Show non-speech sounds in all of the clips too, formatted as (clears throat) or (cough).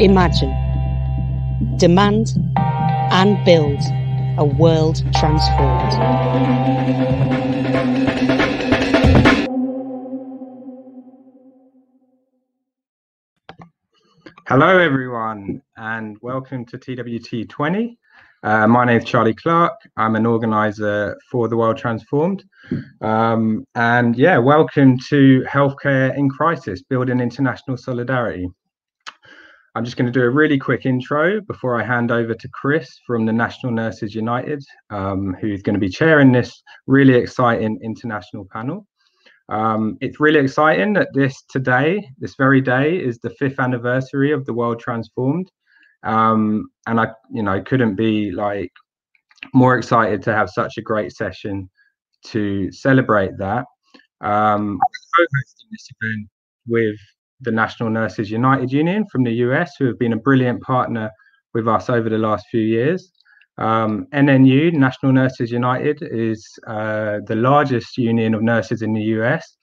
Imagine, demand, and build a world transformed. Hello, everyone, and welcome to TWT 20. Uh, my name is Charlie Clark. I'm an organizer for The World Transformed. Um, and yeah, welcome to Healthcare in Crisis Building International Solidarity. I'm just going to do a really quick intro before I hand over to Chris from the National Nurses United, um, who's going to be chairing this really exciting international panel. Um, it's really exciting that this today, this very day, is the fifth anniversary of the World Transformed, um, and I, you know, couldn't be like more excited to have such a great session to celebrate that. Um, co-hosting this event with the National Nurses United Union from the US, who have been a brilliant partner with us over the last few years. Um, NNU, National Nurses United, is uh, the largest union of nurses in the US.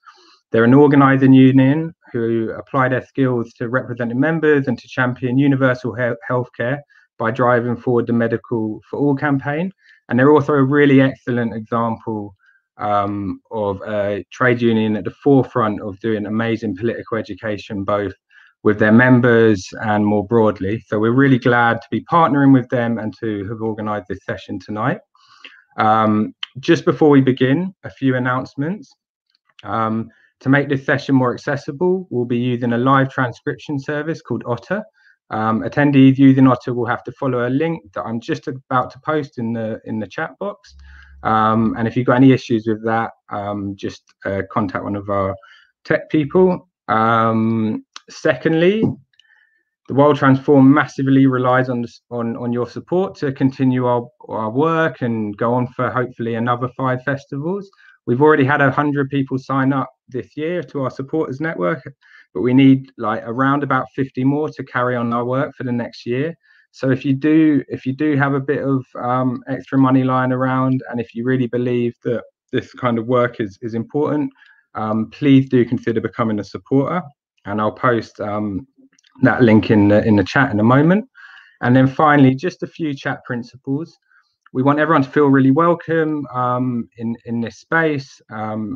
They're an organizing union who apply their skills to representing members and to champion universal he- healthcare by driving forward the Medicare for All campaign. And they're also a really excellent example um, of a trade union at the forefront of doing amazing political education, both with their members and more broadly. So we're really glad to be partnering with them and to have organised this session tonight. Um, just before we begin, a few announcements. Um, to make this session more accessible, we'll be using a live transcription service called Otter. Um, attendees using Otter will have to follow a link that I'm just about to post in the in the chat box. Um, and if you've got any issues with that, um, just uh, contact one of our tech people. Um, secondly, the World Transform massively relies on, on, on your support to continue our, our work and go on for hopefully another five festivals. We've already had 100 people sign up this year to our supporters network, but we need like around about 50 more to carry on our work for the next year. So if you do if you do have a bit of um, extra money lying around, and if you really believe that this kind of work is is important, um, please do consider becoming a supporter. And I'll post um, that link in the in the chat in a moment. And then finally, just a few chat principles. We want everyone to feel really welcome um, in in this space. Um,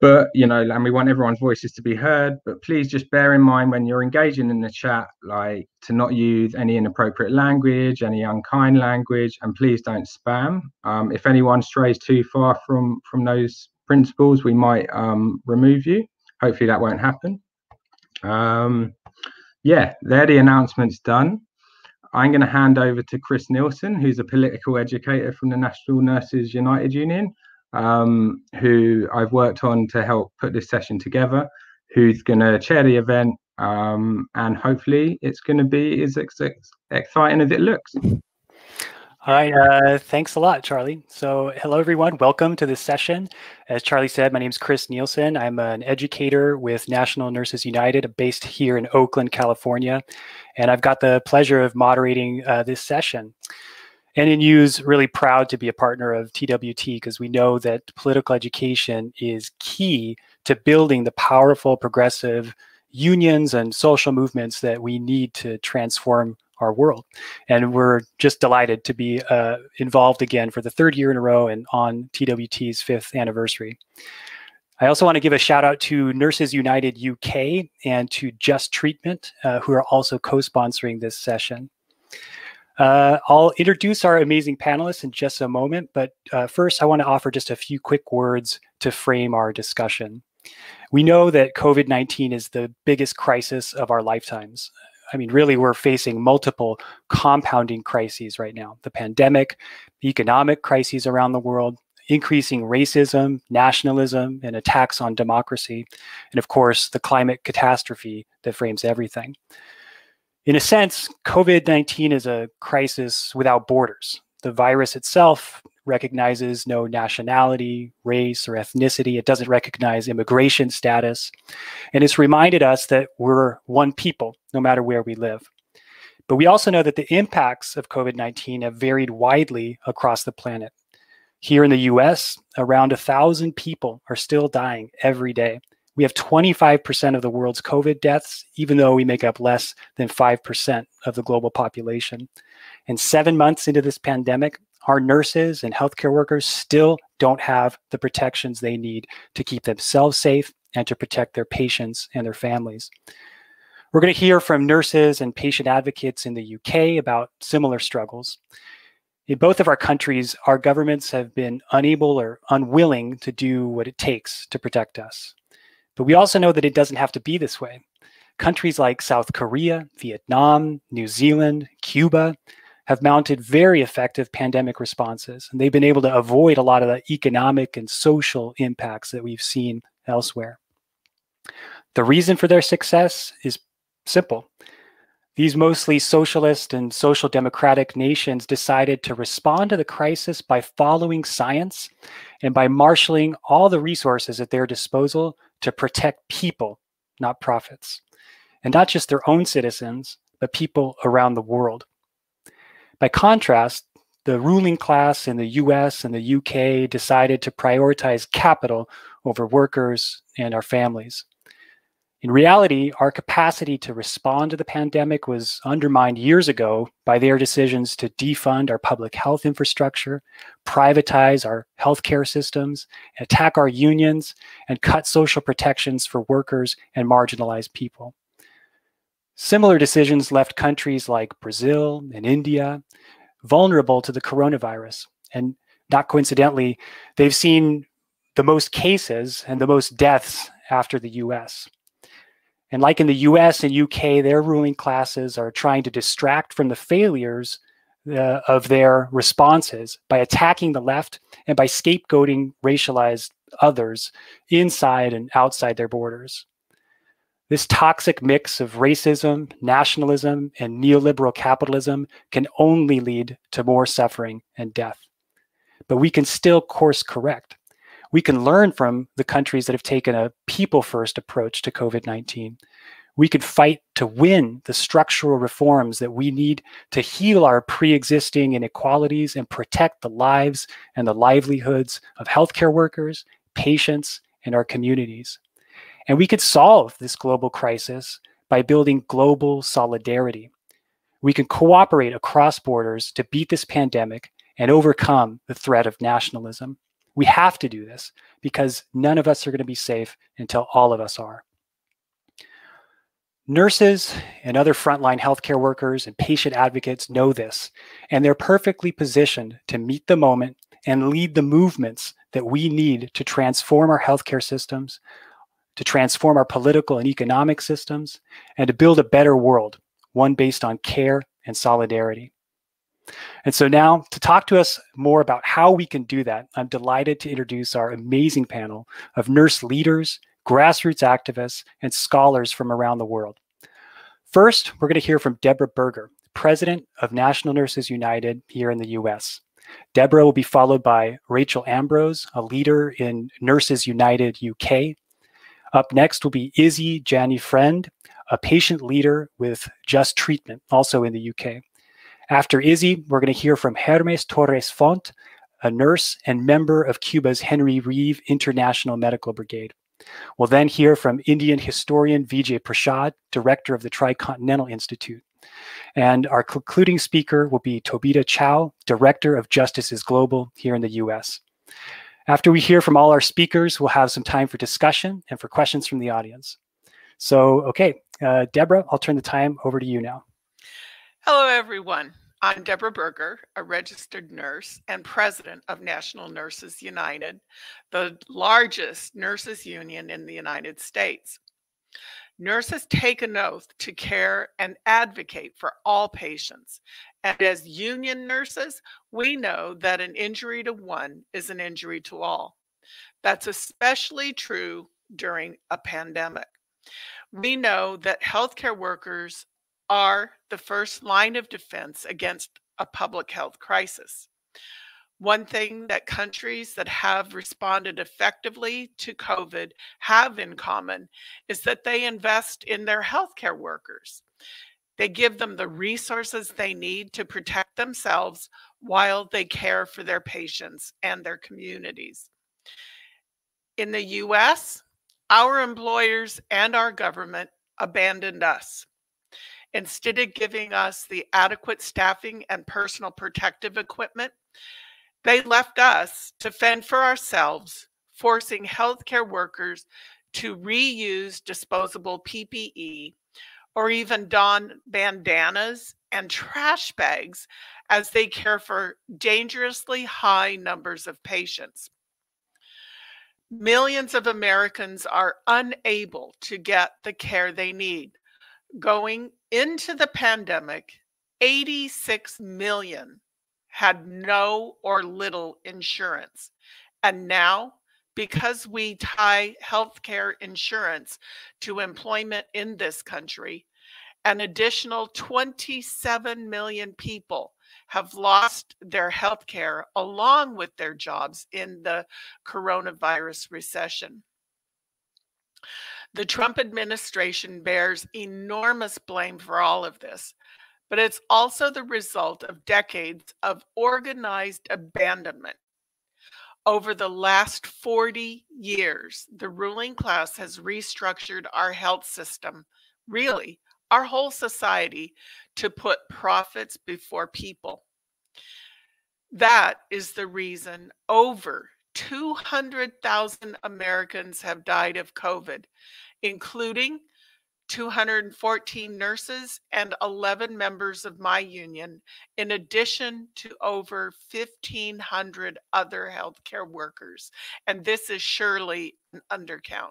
but you know and we want everyone's voices to be heard but please just bear in mind when you're engaging in the chat like to not use any inappropriate language any unkind language and please don't spam. Um, if anyone strays too far from from those principles we might um, remove you. Hopefully that won't happen. Um, yeah they're the announcements done. I'm going to hand over to chris nielsen who's a political educator from the national nurses united union um, who I've worked on to help put this session together, who's going to chair the event, um, and hopefully it's going to be as ex- exciting as it looks. All right, uh, thanks a lot, Charlie. So, hello everyone, welcome to this session. As Charlie said, my name is Chris Nielsen. I'm an educator with National Nurses United, based here in Oakland, California, and I've got the pleasure of moderating uh, this session. NNU is really proud to be a partner of TWT because we know that political education is key to building the powerful progressive unions and social movements that we need to transform our world. And we're just delighted to be uh, involved again for the third year in a row and on TWT's fifth anniversary. I also want to give a shout out to Nurses United UK and to Just Treatment, uh, who are also co sponsoring this session. Uh, I'll introduce our amazing panelists in just a moment, but uh, first I want to offer just a few quick words to frame our discussion. We know that COVID-19 is the biggest crisis of our lifetimes. I mean, really, we're facing multiple compounding crises right now. The pandemic, economic crises around the world, increasing racism, nationalism, and attacks on democracy, and of course, the climate catastrophe that frames everything in a sense, COVID 19 is a crisis without borders. The virus itself recognizes no nationality, race, or ethnicity. It doesn't recognize immigration status. And it's reminded us that we're one people, no matter where we live. But we also know that the impacts of COVID 19 have varied widely across the planet. Here in the US, around a thousand people are still dying every day We have 25% of the world's COVID deaths, even though we make up less than 5% of the global population. And seven months into this pandemic, our nurses and healthcare workers still don't have the protections they need to keep themselves safe and to protect their patients and their families. We're going to hear from nurses and patient advocates in the UK about similar struggles. In both of our countries, our governments have been unable or unwilling to do what it takes to protect us. But we also know that it doesn't have to be this way. Countries like South Korea, Vietnam, New Zealand, Cuba have mounted very effective pandemic responses, and they've been able to avoid a lot of the economic and social impacts that we've seen elsewhere. The reason for their success is Simple. These mostly socialist and social democratic nations decided to respond to the crisis by following science and by marshaling all the resources at their disposal to protect people, not profits. And not just their own citizens, but people around the world. By contrast, the ruling class in the US and the UK decided to prioritize capital over workers and our families. In reality, our capacity to respond to the pandemic was undermined years ago by their decisions to defund our public health infrastructure, privatize our healthcare systems, attack our unions, and cut social protections for workers and marginalized people. Similar decisions left countries like Brazil and India vulnerable to the coronavirus. And not coincidentally, they've seen the most cases and the most deaths after the US. And like in the US and UK, their ruling classes are trying to distract from the failures uh, of their responses by attacking the left and by scapegoating racialized others inside and outside their borders. This toxic mix of racism, nationalism, and neoliberal capitalism can only lead to more suffering and death. But we can still course correct we can learn from the countries that have taken a people first approach to COVID 19. We could fight to win the structural reforms that we need to heal our pre existing inequalities and protect the lives and the livelihoods of healthcare workers, patients, and our communities. And we could solve this global crisis by building global solidarity. We can cooperate across borders to beat this pandemic and overcome the threat of nationalism. We have to do this because none of us are going to be safe until all of us are. Nurses and other frontline healthcare workers and patient advocates know this, and they're perfectly positioned to meet the moment and lead the movements that we need to transform our healthcare systems, to transform our political and economic systems, and to build a better world, one based on care and solidarity. And so now to talk to us more about how we can do that, I'm delighted to introduce our amazing panel of nurse leaders, grassroots activists, and scholars from around the world. First, we're going to hear from Deborah Burger, president of National Nurses United here in the US. Deborah will be followed by Rachel Ambrose, a leader in Nurses United UK. Up next will be Izzie Jani-Friend, a patient leader with Just Treatment, also in the UK. After Izzie, we're going to hear from Hermes Torres Font, a nurse and member of Cuba's Henry Reeve International Medical Brigade. We'll then hear from Indian historian Vijay Prashad, director of the Tricontinental Institute. And our concluding speaker will be Tobita Chow, director of Justice is Global here in the US. After we hear from all our speakers, we'll have some time for discussion and for questions from the audience. So, okay, uh, Deborah, I'll turn the time over to you now. Hello, everyone. I'm Deborah Burger, a registered nurse and president of National Nurses United, the largest nurses union in the United States. Nurses take an oath to care and advocate for all patients. And as union nurses, we know that an injury to one is an injury to all. That's especially true during a pandemic. We know that healthcare workers are the first line of defense against a public health crisis. One thing that countries that have responded effectively to COVID have in common is that they invest in their healthcare workers. They give them the resources they need to protect themselves while they care for their patients and their communities. In the US, Our employers and our government abandoned us. Instead of giving us the adequate staffing and personal protective equipment, they left us to fend for ourselves, forcing healthcare workers to reuse disposable PPE or even don bandanas and trash bags as they care for dangerously high numbers of patients. Millions of Americans are unable to get the care they need. Going into the pandemic, 86 million had no or little insurance. And now, because we tie healthcare insurance to employment in this country, an additional 27 million people have lost their health care along with their jobs in the coronavirus recession. The Trump administration bears enormous blame for all of this, but it's also the result of decades of organized abandonment. Over the last 40 years, the ruling class has restructured our health system, really, our whole society, to put profits before people. That is the reason over 200,000 Americans have died of COVID, including 214 nurses and 11 members of my union, in addition to over 1,500 other healthcare workers. And this is surely an undercount.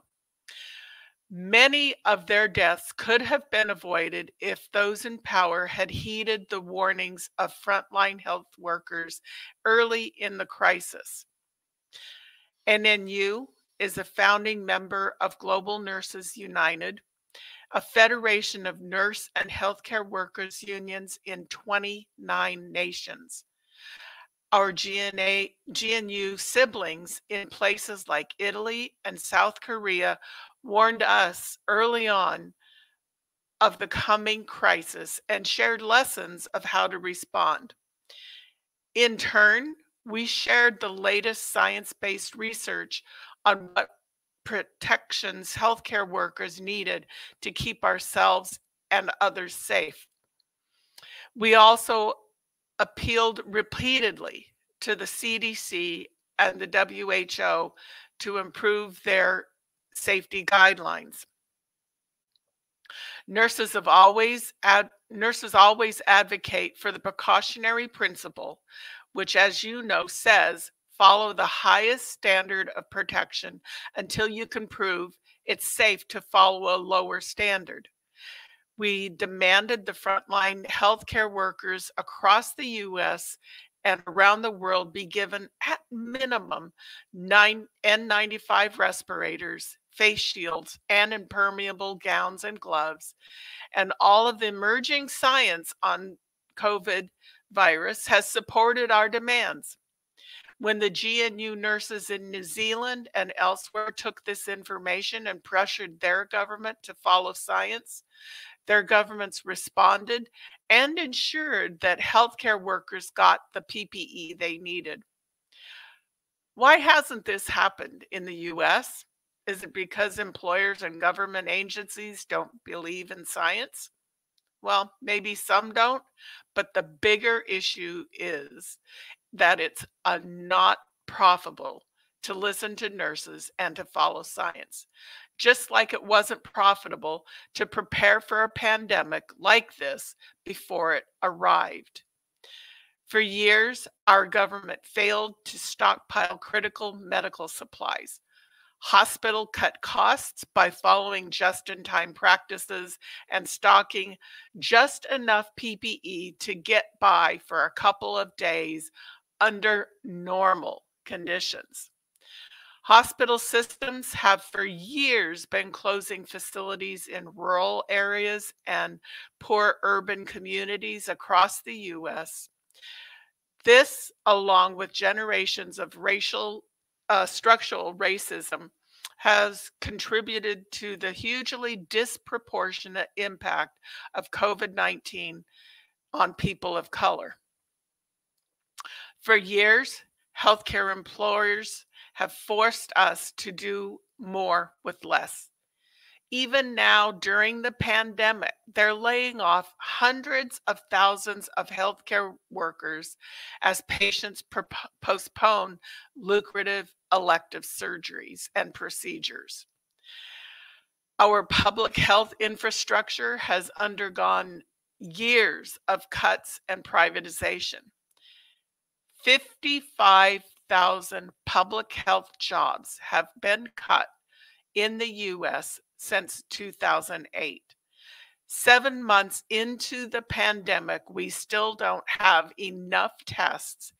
Many of their deaths could have been avoided if those in power had heeded the warnings of frontline health workers early in the crisis. NNU is a founding member of Global Nurses United, a federation of nurse and healthcare workers unions in 29 nations. Our GNA, GNU siblings in places like Italy and South Korea warned us early on of the coming crisis and shared lessons of how to respond. In turn, we shared the latest science based research on what protections healthcare workers needed to keep ourselves and others safe. We also appealed repeatedly to the CDC and the WHO to improve their safety guidelines. Nurses have always ad, nurses always advocate for the precautionary principle, which as you know says follow the highest standard of protection until you can prove it's safe to follow a lower standard. We demanded the frontline healthcare workers across the US and around the world be given at minimum nine N95 respirators face shields, and impermeable gowns and gloves. And all of the emerging science on COVID virus has supported our demands. When the GNU nurses in New Zealand and elsewhere took this information and pressured their government to follow science, their governments responded and ensured that healthcare workers got the PPE they needed. Why hasn't this happened in the US? Is it because employers and government agencies don't believe in science? Well, maybe some don't, but the bigger issue is that it's uh, not profitable to listen to nurses and to follow science. Just like it wasn't profitable to prepare for a pandemic like this before it arrived. For years, our government failed to stockpile critical medical supplies. Hospital cut costs by following just in time practices and stocking just enough PPE to get by for a couple of days under normal conditions. Hospital systems have for years been closing facilities in rural areas and poor urban communities across the US. This, along with generations of racial uh, structural racism has contributed to the hugely disproportionate impact of COVID 19 on people of color. For years, healthcare employers have forced us to do more with less. Even now, during the pandemic, they're laying off hundreds of thousands of healthcare workers as patients postpone lucrative elective surgeries and procedures. Our public health infrastructure has undergone years of cuts and privatization. 55,000 public health jobs have been cut in the US since 2008. Seven months into the pandemic, we still don't have enough tests.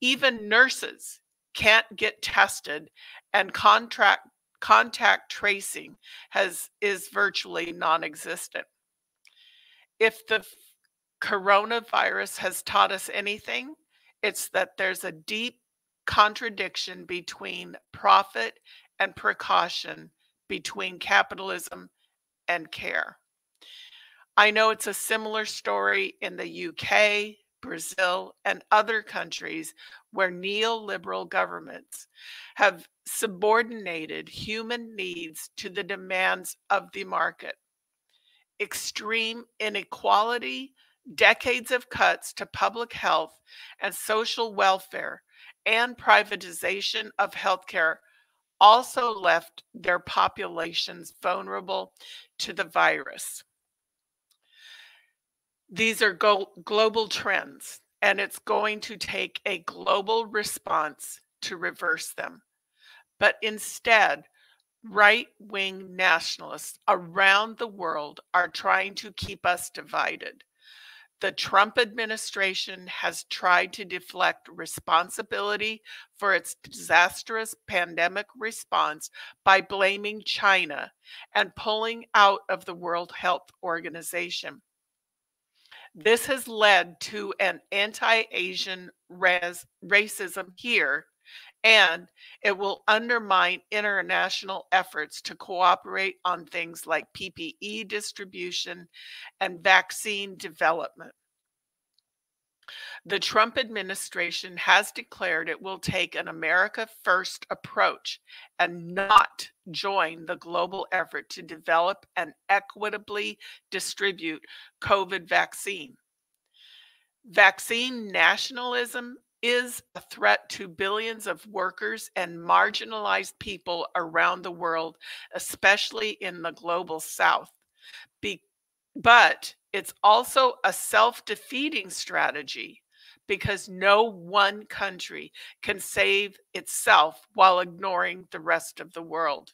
Even nurses can't get tested, and contract contact tracing has is virtually non-existent. If the coronavirus has taught us anything, it's that there's a deep contradiction between profit and precaution between capitalism and care. I know it's a similar story in the UK, Brazil, and other countries where neoliberal governments have subordinated human needs to the demands of the market. Extreme inequality, decades of cuts to public health and social welfare, and privatization of healthcare also left their populations vulnerable to the virus. These are global trends, and it's going to take a global response to reverse them. But instead, right wing nationalists around the world are trying to keep us divided. The Trump administration has tried to deflect responsibility for its disastrous pandemic response by blaming China and pulling out of the World Health Organization. This has led to an anti Asian racism here and it will undermine international efforts to cooperate on things like PPE distribution and vaccine development. The Trump administration has declared it will take an America First approach and not join the global effort to develop and equitably distribute COVID vaccine. Vaccine nationalism is a threat to billions of workers and marginalized people around the world, especially in the global south. Be- but it's also a self defeating strategy because no one country can save itself while ignoring the rest of the world.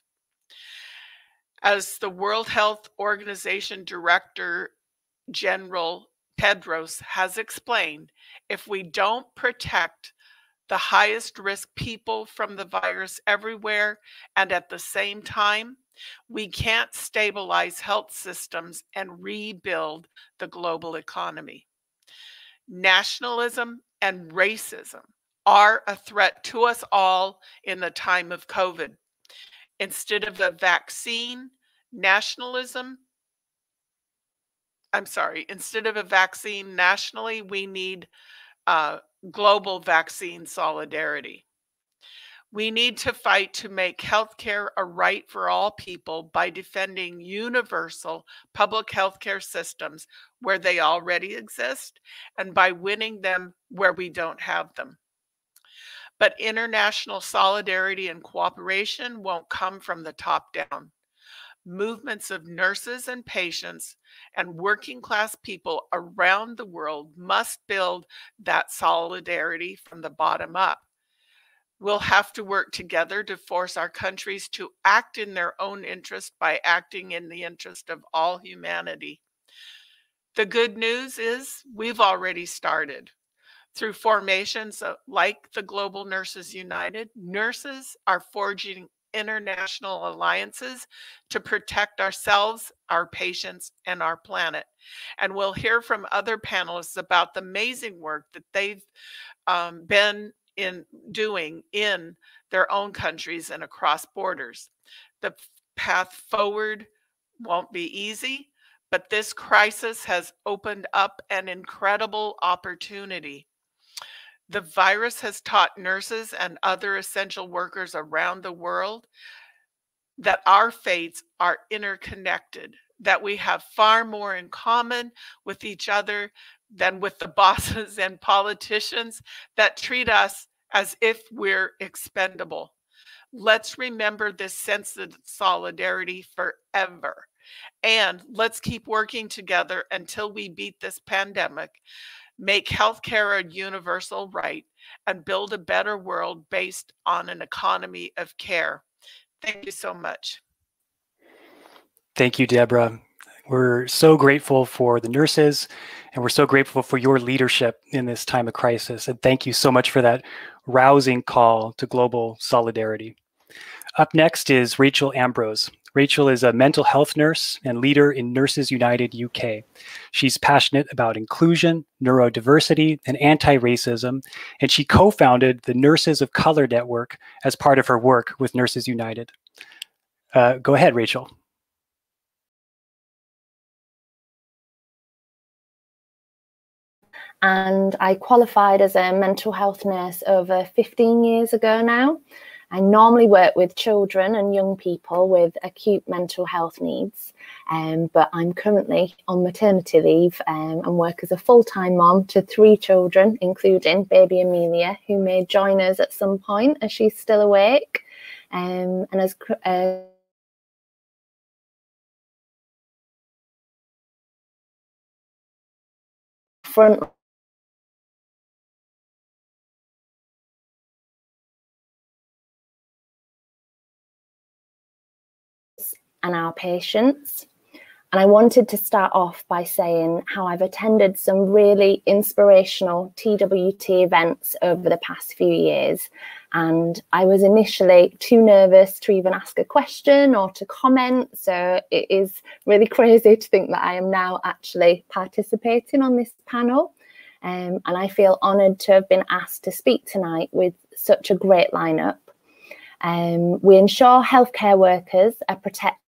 As the World Health Organization Director General Tedros has explained, if we don't protect the highest risk people from the virus everywhere and at the same time, we can't stabilize health systems and rebuild the global economy. Nationalism and racism are a threat to us all in the time of COVID. Instead of a vaccine, nationalism I'm sorry, instead of a vaccine nationally, we need uh, global vaccine solidarity. We need to fight to make healthcare a right for all people by defending universal public healthcare systems where they already exist and by winning them where we don't have them. But international solidarity and cooperation won't come from the top down movements of nurses and patients and working class people around the world must build that solidarity from the bottom up. We'll have to work together to force our countries to act in their own interest by acting in the interest of all humanity. The good news is we've already started. Through formations uh, like the Global Nurses United, nurses are forging international alliances to protect ourselves, our patients, and our planet. And we'll hear from other panelists about the amazing work that they've um, been in doing in their own countries and across borders. The path forward won't be easy, but this crisis has opened up an incredible opportunity the virus has taught nurses and other essential workers around the world that our fates are interconnected, that we have far more in common with each other than with the (laughs) bosses and politicians that treat us as if we're expendable. Let's remember this sense of solidarity forever. And let's keep working together until we beat this pandemic, make healthcare a universal right, and build a better world based on an economy of care. Thank you so much. Thank you, Deborah. We're so grateful for the nurses and we're so grateful for your leadership in this time of crisis. And thank you so much for that rousing call to global solidarity. Up next is Rachel Ambrose. Rachel is a mental health nurse and leader in Nurses United UK. She's passionate about inclusion, neurodiversity, and anti racism, and she co founded the Nurses of Color Network as part of her work with Nurses United. Uh, go ahead, Rachel. and I qualified as a mental health nurse over 15 years ago now. I normally work with children and young people with acute mental health needs, um, but I'm currently on maternity leave um, and work as a full time mom to three children, including baby Amelia, who may join us at some point as she's still awake. Um, and as uh, front and our patients. And I wanted to start off by saying how I've attended some really inspirational TWT events over the past few years. And I was initially too nervous to even ask a question or to comment. So it is really (laughs) crazy to think that I am now actually participating on this panel. Um, and I feel honoured to have been asked to speak tonight with such a great lineup. Um, we ensure healthcare workers are protected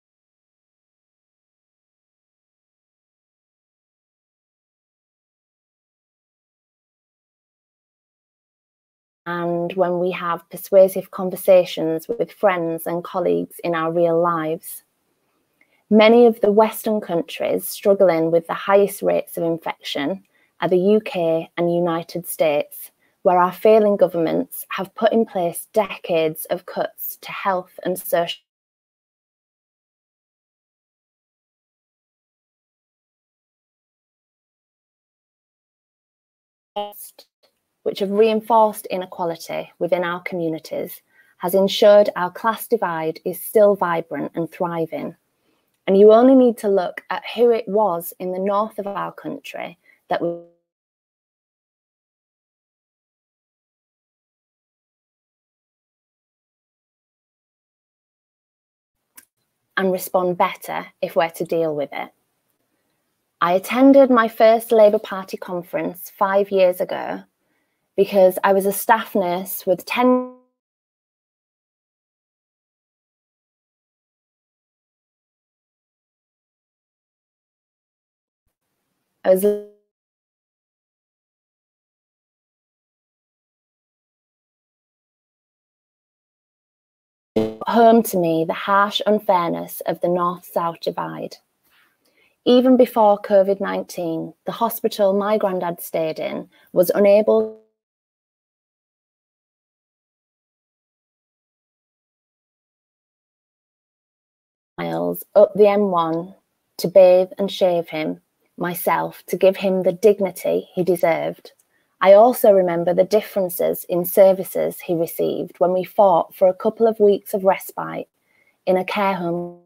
and when we have persuasive conversations with friends and colleagues in our real lives. Many of the Western countries struggling with the highest rates of infection are the UK and United States, where our failing governments have put in place decades of cuts to health and social which have reinforced inequality within our communities, has ensured our class divide is still vibrant and thriving. And you only need to look at who it was in the north of our country that we and respond better if we're to deal with it. I attended my first Labour Party conference five years ago because I was a staff nurse with 10 I was home to me the harsh unfairness of the North South divide. Even before COVID 19, the hospital my granddad stayed in was unable miles up the M1 to bathe and shave him myself to give him the dignity he deserved. I also remember the differences in services he received when we fought for a couple of weeks of respite in a care home.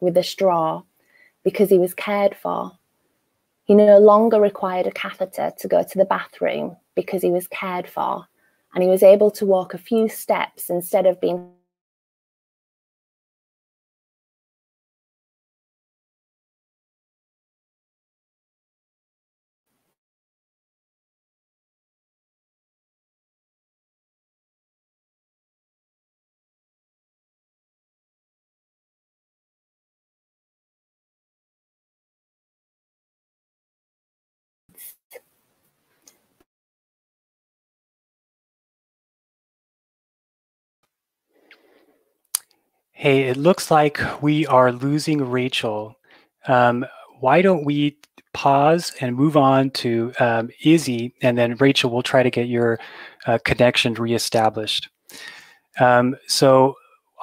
With a straw because he was cared for. He no longer required a catheter to go to the bathroom because he was cared for. And he was able to walk a few steps instead of being Hey, it looks like we are losing Rachel. Um, why don't we pause and move on to um, Izzie, and then Rachel will try to get your uh, connection reestablished. Um, so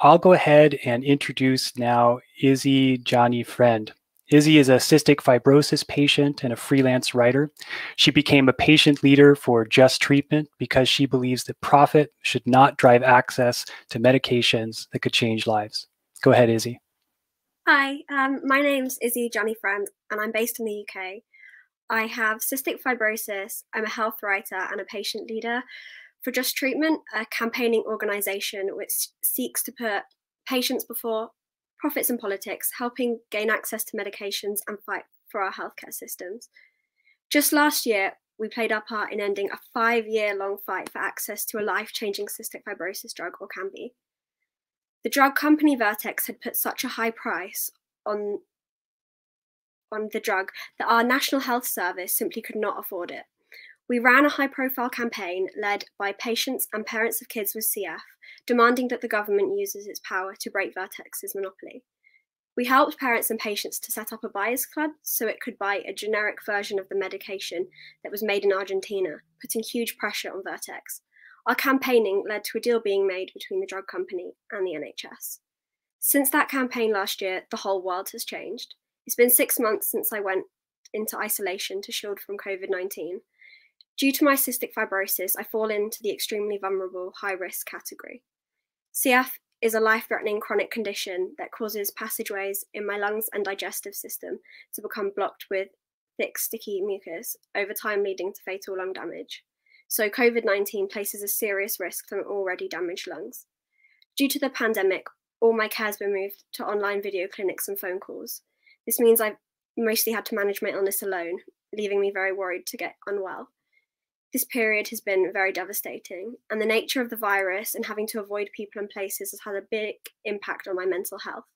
I'll go ahead and introduce now Izzie Jani-Friend. Izzie is a cystic fibrosis patient and a freelance writer. She became a patient leader for Just Treatment because she believes that profit should not drive access to medications that could change lives. Go ahead, Izzie. Hi, um, my name's Izzie Jani-Friend, and I'm based in the UK. I have cystic fibrosis. I'm a health writer and a patient leader for Just Treatment, a campaigning organisation which seeks to put patients before profits and politics, helping gain access to medications and fight for our healthcare systems. Just last year, we played our part in ending a five year long fight for access to a life changing cystic fibrosis drug, or Orkambi. The drug company Vertex had put such a high price on, on the drug that our National Health Service simply could not afford it. We ran a high profile campaign led by patients and parents of kids with CF, demanding that the government uses its power to break Vertex's monopoly. We helped parents and patients to set up a buyers club so it could buy a generic version of the medication that was made in Argentina, putting huge pressure on Vertex. Our campaigning led to a deal being made between the drug company and the NHS. Since that campaign last year, the whole world has changed. It's been six months since I went into isolation to shield from COVID 19, Due to my cystic fibrosis, I fall into the extremely vulnerable high risk category. CF is a life threatening chronic condition that causes passageways in my lungs and digestive system to become blocked with thick, sticky mucus, over time leading to fatal lung damage. So, COVID 19 places a serious risk to already damaged lungs. Due to the pandemic, all my care has been moved to online video clinics and phone calls. This means I've mostly had to manage my illness alone, leaving me very worried to get unwell. This period has been very devastating, and the nature of the virus and having to avoid people and places has had a big impact on my mental health.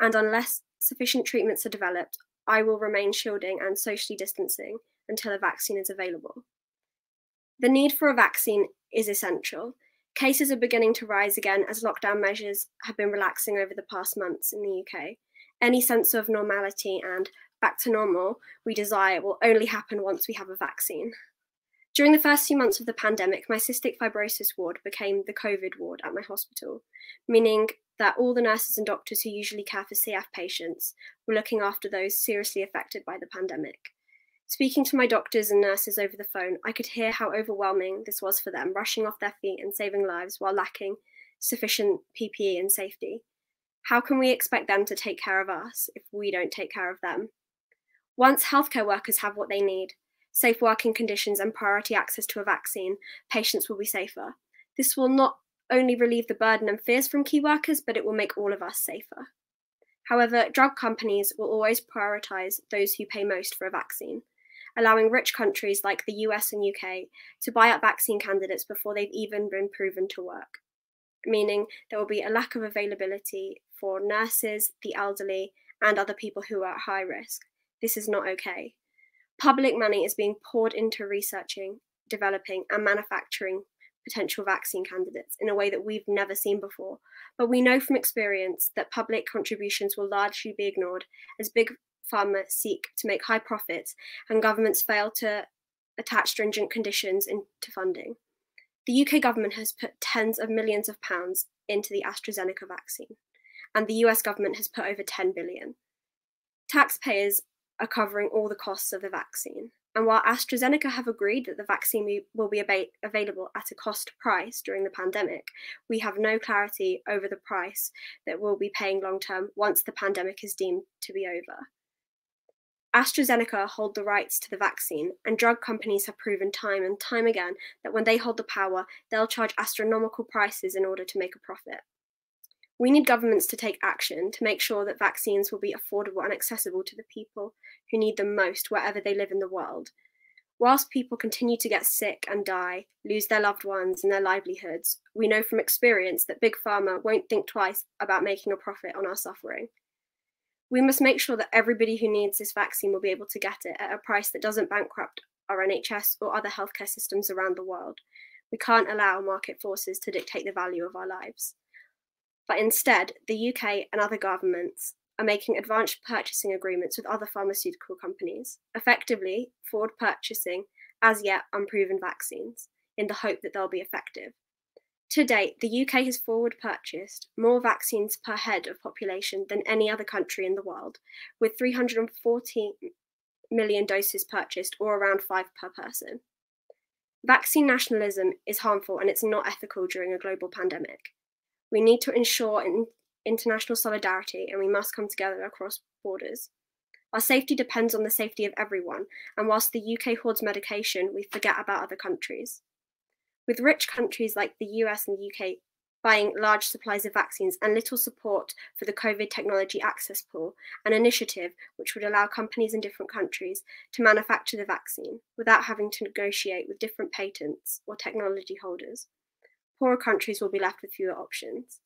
And unless sufficient treatments are developed, I will remain shielding and socially distancing until a vaccine is available. The need for a vaccine is essential. Cases are beginning to rise again as lockdown measures have been relaxing over the past months in the UK. Any sense of normality and back to normal we desire will only happen once we have a vaccine. During the first few months of the pandemic, my cystic fibrosis ward became the COVID ward at my hospital, meaning that all the nurses and doctors who usually care for CF patients were looking after those seriously affected by the pandemic. Speaking to my doctors and nurses over the phone, I could hear how overwhelming this was for them, rushing off their feet and saving lives while lacking sufficient PPE and safety. How can we expect them to take care of us if we don't take care of them? Once healthcare workers have what they need, safe working conditions, and priority access to a vaccine, patients will be safer. This will not only relieve the burden and fears from key workers, but it will make all of us safer. However, drug companies will always prioritise those who pay most for a vaccine, allowing rich countries like the US and UK to buy up vaccine candidates before they've even been proven to work, meaning there will be a lack of availability for nurses, the elderly, and other people who are at high risk. This is not okay. Public money is being poured into researching, developing, and manufacturing potential vaccine candidates in a way that we've never seen before. But we know from experience that public contributions will largely be ignored as big pharma seek to make high profits and governments fail to attach stringent conditions into funding. The UK government has put tens of millions of pounds into the AstraZeneca vaccine, and the US government has put over 10 billion. Taxpayers are covering all the costs of the vaccine. And while AstraZeneca have agreed that the vaccine will be available at a cost price during the pandemic, we have no clarity over the price that we'll be paying long term once the pandemic is deemed to be over. AstraZeneca hold the rights to the vaccine, and drug companies have proven time and time again that when they hold the power, they'll charge astronomical prices in order to make a profit. We need governments to take action to make sure that vaccines will be affordable and accessible to the people who need them most wherever they live in the world. Whilst people continue to get sick and die, lose their loved ones and their livelihoods, we know from experience that Big Pharma won't think twice about making a profit on our suffering. We must make sure that everybody who needs this vaccine will be able to get it at a price that doesn't bankrupt our NHS or other healthcare systems around the world. We can't allow market forces to dictate the value of our lives. But instead, the UK and other governments are making advanced purchasing agreements with other pharmaceutical companies, effectively forward purchasing as yet unproven vaccines in the hope that they'll be effective. To date, the UK has forward purchased more vaccines per head of population than any other country in the world, with 340 million doses purchased, or around five per person. Vaccine nationalism is harmful and it's not ethical during a global pandemic. We need to ensure in international solidarity and we must come together across borders. Our safety depends on the safety of everyone, and whilst the UK hoards medication, we forget about other countries. With rich countries like the US and the UK buying large supplies of vaccines and little support for the COVID technology access pool, an initiative which would allow companies in different countries to manufacture the vaccine without having to negotiate with different patents or technology holders. Poorer countries will be left with fewer options.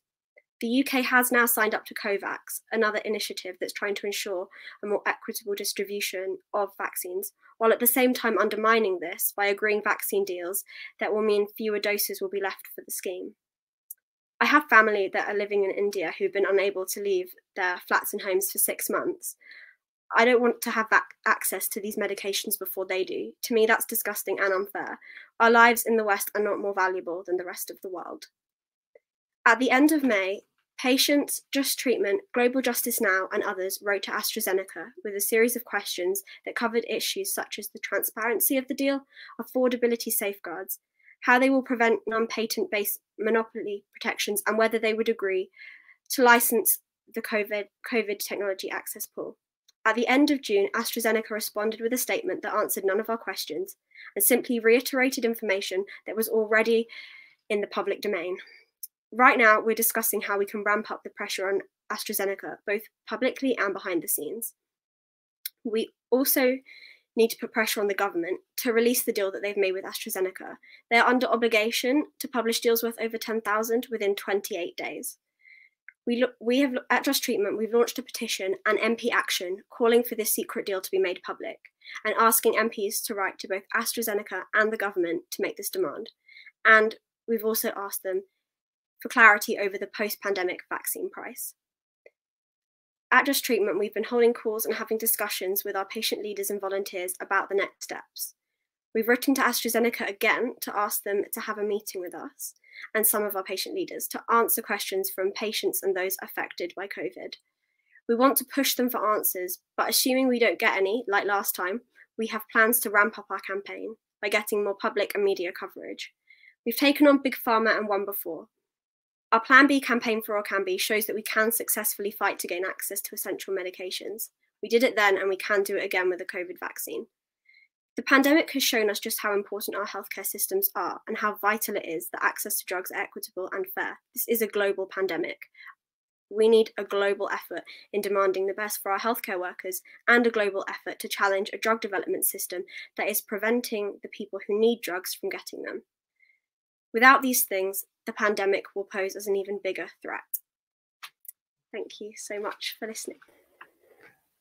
The UK has now signed up to COVAX, another initiative that's trying to ensure a more equitable distribution of vaccines, while at the same time undermining this by agreeing vaccine deals that will mean fewer doses will be left for the scheme. I have family that are living in India who've been unable to leave their flats and homes for six months. I don't want to have access to these medications before they do. To me, that's disgusting and unfair. Our lives in the West are not more valuable than the rest of the world. At the end of May, Patients, Just Treatment, Global Justice Now, and others wrote to AstraZeneca with a series of questions that covered issues such as the transparency of the deal, affordability safeguards, how they will prevent non patent based monopoly protections, and whether they would agree to license the COVID, COVID technology access pool. At the end of June, AstraZeneca responded with a statement that answered none of our questions and simply reiterated information that was already in the public domain. Right now, we're discussing how we can ramp up the pressure on AstraZeneca, both publicly and behind the scenes. We also need to put pressure on the government to release the deal that they've made with AstraZeneca. They're under obligation to publish deals worth over 10,000 within 28 days. We, look, we have at Just Treatment, we've launched a petition and MP action calling for this secret deal to be made public and asking MPs to write to both AstraZeneca and the government to make this demand. And we've also asked them for clarity over the post pandemic vaccine price. At Just Treatment, we've been holding calls and having discussions with our patient leaders and volunteers about the next steps. We've written to AstraZeneca again to ask them to have a meeting with us and some of our patient leaders to answer questions from patients and those affected by COVID. We want to push them for answers, but assuming we don't get any, like last time, we have plans to ramp up our campaign by getting more public and media coverage. We've taken on Big Pharma and won before, our Plan B campaign for Orkambi shows that we can successfully fight to gain access to essential medications. We did it then and we can do it again with the COVID vaccine. The pandemic has shown us just how important our healthcare systems are and how vital it is that access to drugs are equitable and fair. This is a global pandemic. We need a global effort in demanding the best for our healthcare workers and a global effort to challenge a drug development system that is preventing the people who need drugs from getting them. Without these things, the pandemic will pose as an even bigger threat. Thank you so much for listening.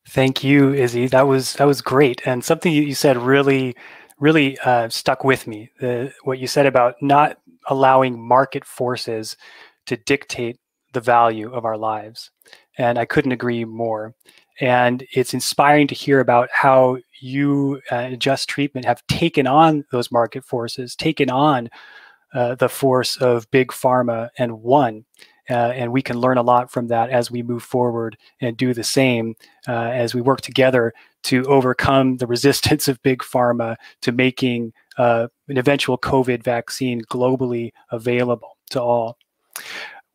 Thank you, Izzie. That was that was great, and something you said really, really uh, stuck with me. The, what you said about not allowing market forces to dictate the value of our lives, and I couldn't agree more. And it's inspiring to hear about how you, uh, Just Treatment, have taken on those market forces, taken on uh, the force of big pharma and won. Uh, and we can learn a lot from that as we move forward and do the same uh, as we work together to overcome the (laughs) resistance of big pharma to making uh, an eventual COVID vaccine globally available to all.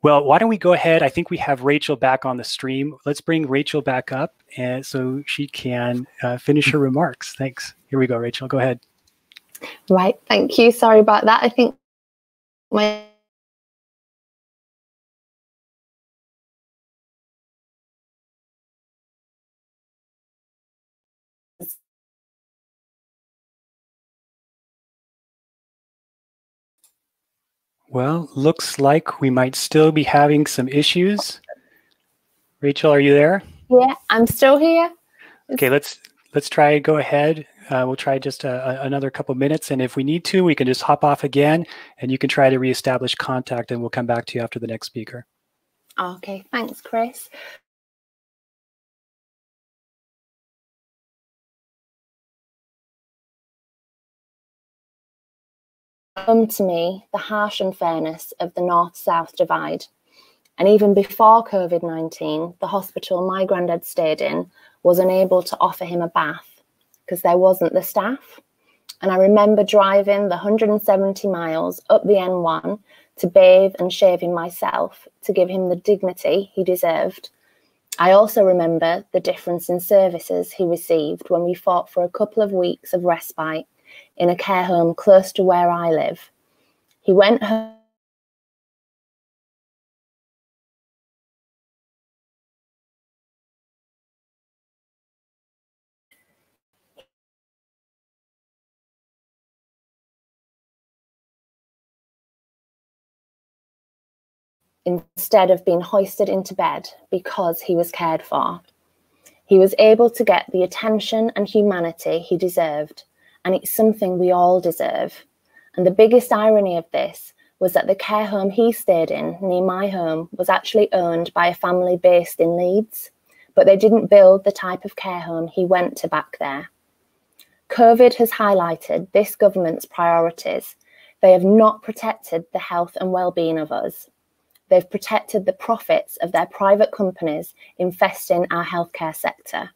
Well, why don't we go ahead? I think we have Rachel back on the stream. Let's bring Rachel back up and so she can uh, finish her remarks. Thanks. Here we go, Rachel. Go ahead. Right. Thank you. Sorry about that. I think my Well, looks like we might still be having some issues. Rachel, are you there? Yeah, I'm still here. Okay, let's let's try go ahead uh, we'll try just a, a, another couple minutes, and if we need to, we can just hop off again, and you can try to reestablish contact, and we'll come back to you after the next speaker. Okay, thanks, Chris. Come to me the harsh unfairness of the north south divide. And even before COVID 19, the hospital my granddad stayed in was unable to offer him a bath because there wasn't the staff. And I remember driving the 170 miles up the M1 to bathe and shave him myself to give him the dignity he deserved. I also remember the difference in services he received when we fought for a couple of weeks of respite in a care home close to where I live. He went home. Instead of being hoisted into bed because he was cared for, he was able to get the attention and humanity he deserved and it's something we all deserve. And the biggest irony of this was that the care home he stayed in near my home was actually owned by a family based in Leeds, but they didn't build the type of care home he went to back there. COVID has highlighted this government's priorities. They have not protected the health and well-being of us. They've protected the profits of their private companies infesting our healthcare sector.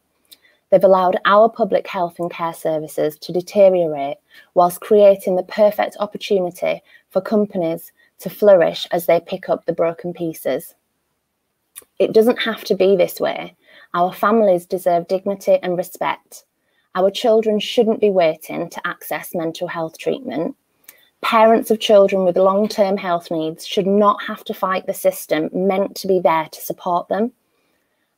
They've allowed our public health and care services to deteriorate whilst creating the perfect opportunity for companies to flourish as they pick up the broken pieces. It doesn't have to be this way. Our families deserve dignity and respect. Our children shouldn't be waiting to access mental health treatment. Parents of children with long term health needs should not have to fight the system meant to be there to support them.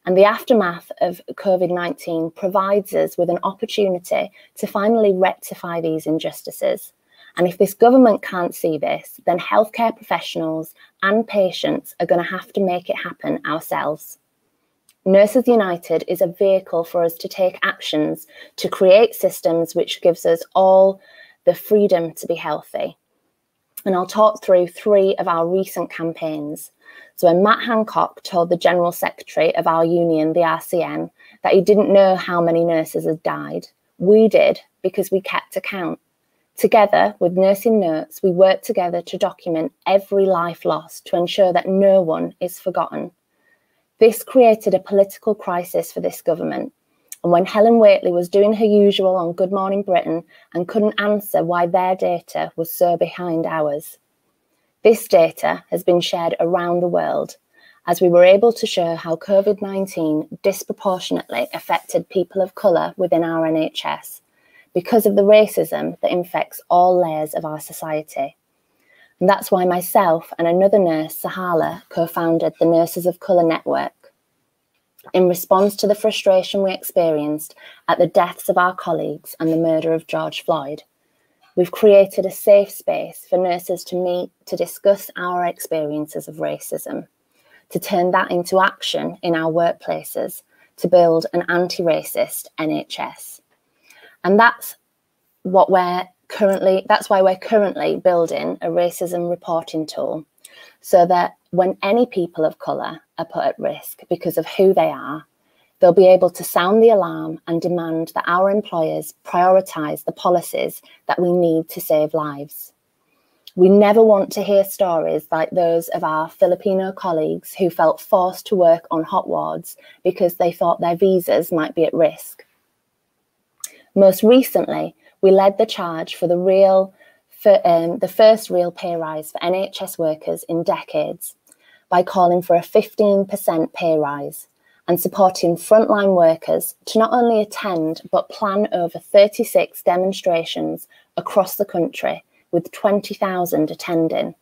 And the aftermath of COVID 19 provides us with an opportunity to finally rectify these injustices. And if this government can't see this, then healthcare professionals and patients are going to have to make it happen ourselves. Nurses United is a vehicle for us to take actions to create systems which gives us all the freedom to be healthy. And I'll talk through three of our recent campaigns. So when Matt Hancock told the General Secretary of our union, the RCN, that he didn't know how many nurses had died, we did because we kept account. Together with Nursing Notes, we worked together to document every life lost to ensure that no one is forgotten. This created a political crisis for this government. And when Helen Whately was doing her usual on Good Morning Britain and couldn't answer why their data was so behind ours, this data has been shared around the world as we were able to show how COVID 19 disproportionately affected people of colour within our NHS because of the racism that infects all layers of our society. And that's why myself and another nurse, Sahala, co founded the Nurses of Colour Network. In response to the frustration we experienced at the deaths of our colleagues and the murder of George Floyd, We've created a safe space for nurses to meet to discuss our experiences of racism, to turn that into action in our workplaces, to build an anti racist NHS. And that's what we're currently, that's why we're currently building a racism reporting tool so that when any people of colour are put at risk because of who they are, they'll be able to sound the alarm and demand that our employers prioritise the policies that we need to save lives. We never want to hear stories like those of our Filipino colleagues who felt forced to work on hot wards because they thought their visas might be at risk. Most recently, we led the charge for the real, for, um, the first real pay rise for NHS workers in decades by calling for a 15% pay rise and supporting frontline workers to not only attend but plan over 36 demonstrations across the country with 20,000 attending.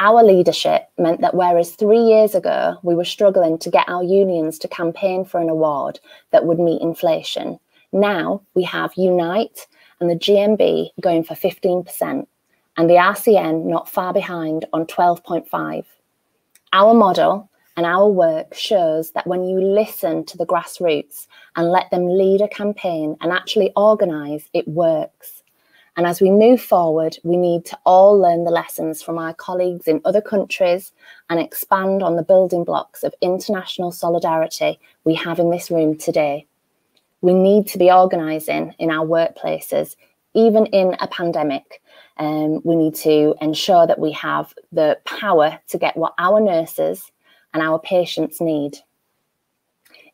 Our leadership meant that whereas three years ago we were struggling to get our unions to campaign for an award that would meet inflation, now we have Unite and the GMB going for 15%, and the RCN not far behind on 12.5. Our model and our work shows that when you listen to the grassroots and let them lead a campaign and actually organise, it works. And as we move forward, we need to all learn the lessons from our colleagues in other countries and expand on the building blocks of international solidarity we have in this room today. We need to be organising in our workplaces, even in a pandemic. Um, we need to ensure that we have the power to get what our nurses and our patients need.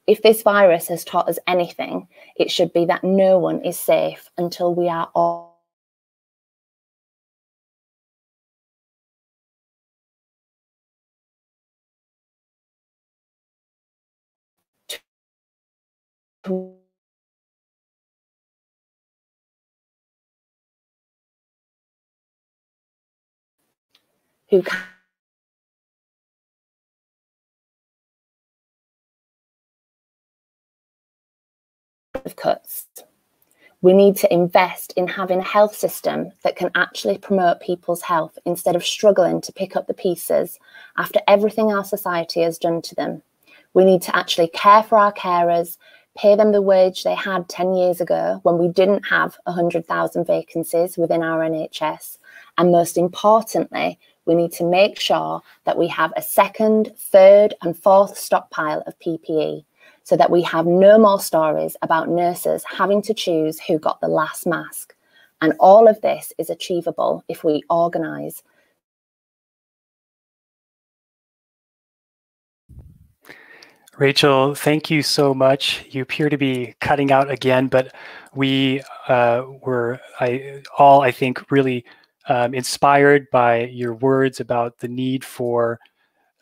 If this virus has taught us anything, it should be that no one is safe until we are all who of cuts. We need to invest in having a health system that can actually promote people's health instead of struggling to pick up the pieces after everything our society has done to them. We need to actually care for our carers, pay them the wage they had 10 years ago when we didn't have 100,000 vacancies within our NHS. And most importantly, we need to make sure that we have a second, third, and fourth stockpile of PPE so that we have no more stories about nurses having to choose who got the last mask. And all of this is achievable if we organise Rachel, thank you so much. You appear to be cutting out again, but we uh, were I, all, I think, really um, inspired by your words about the need for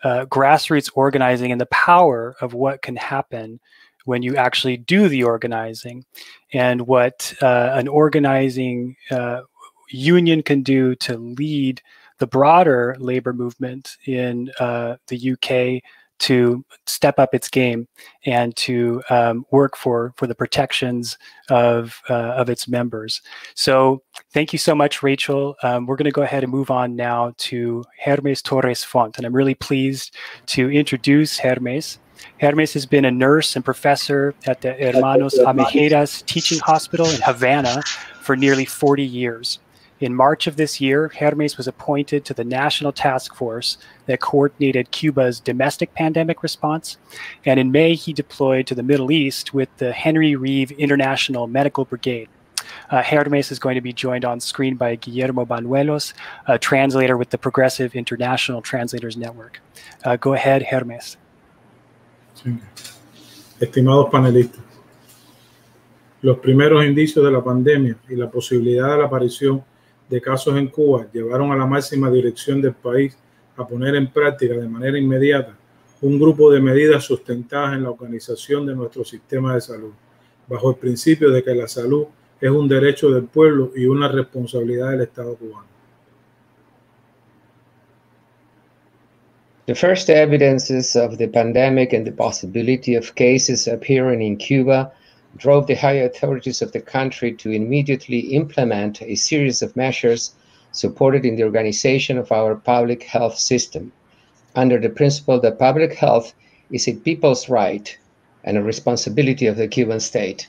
uh, grassroots organizing and the power of what can happen when you actually do the organizing and what uh, an organizing uh, union can do to lead the broader labor movement in uh, the UK to step up its game and to um, work for for the protections of uh, of its members. So thank you so much, Rachel. Um, we're going to go ahead and move on now to Hermes Torres Font, and I'm really pleased to introduce Hermes. Hermes has been a nurse and professor at the Hermanos Ameijeiras Teaching Hospital in Havana for nearly 40 years. In March of this year, Hermes was appointed to the national task force that coordinated Cuba's domestic pandemic response. And in May, he deployed to the Middle East with the Henry Reeve International Medical Brigade. Uh, Hermes is going to be joined on screen by Guillermo Banuelos, a translator with the Progressive International Translators Network. Uh, go ahead, Hermes. Estimados panelistas, los primeros indicios de la pandemia y la posibilidad de la aparición de casos en Cuba llevaron a la máxima dirección del país a poner en práctica de manera inmediata un grupo de medidas sustentadas en la organización de nuestro sistema de salud, bajo el principio de que la salud es un derecho del pueblo y una responsabilidad del Estado cubano. The first evidences of the pandemic and the possibility of cases appearing in Cuba drove the higher authorities of the country to immediately implement a series of measures supported in the organization of our public health system under the principle that public health is a people's right and a responsibility of the Cuban state.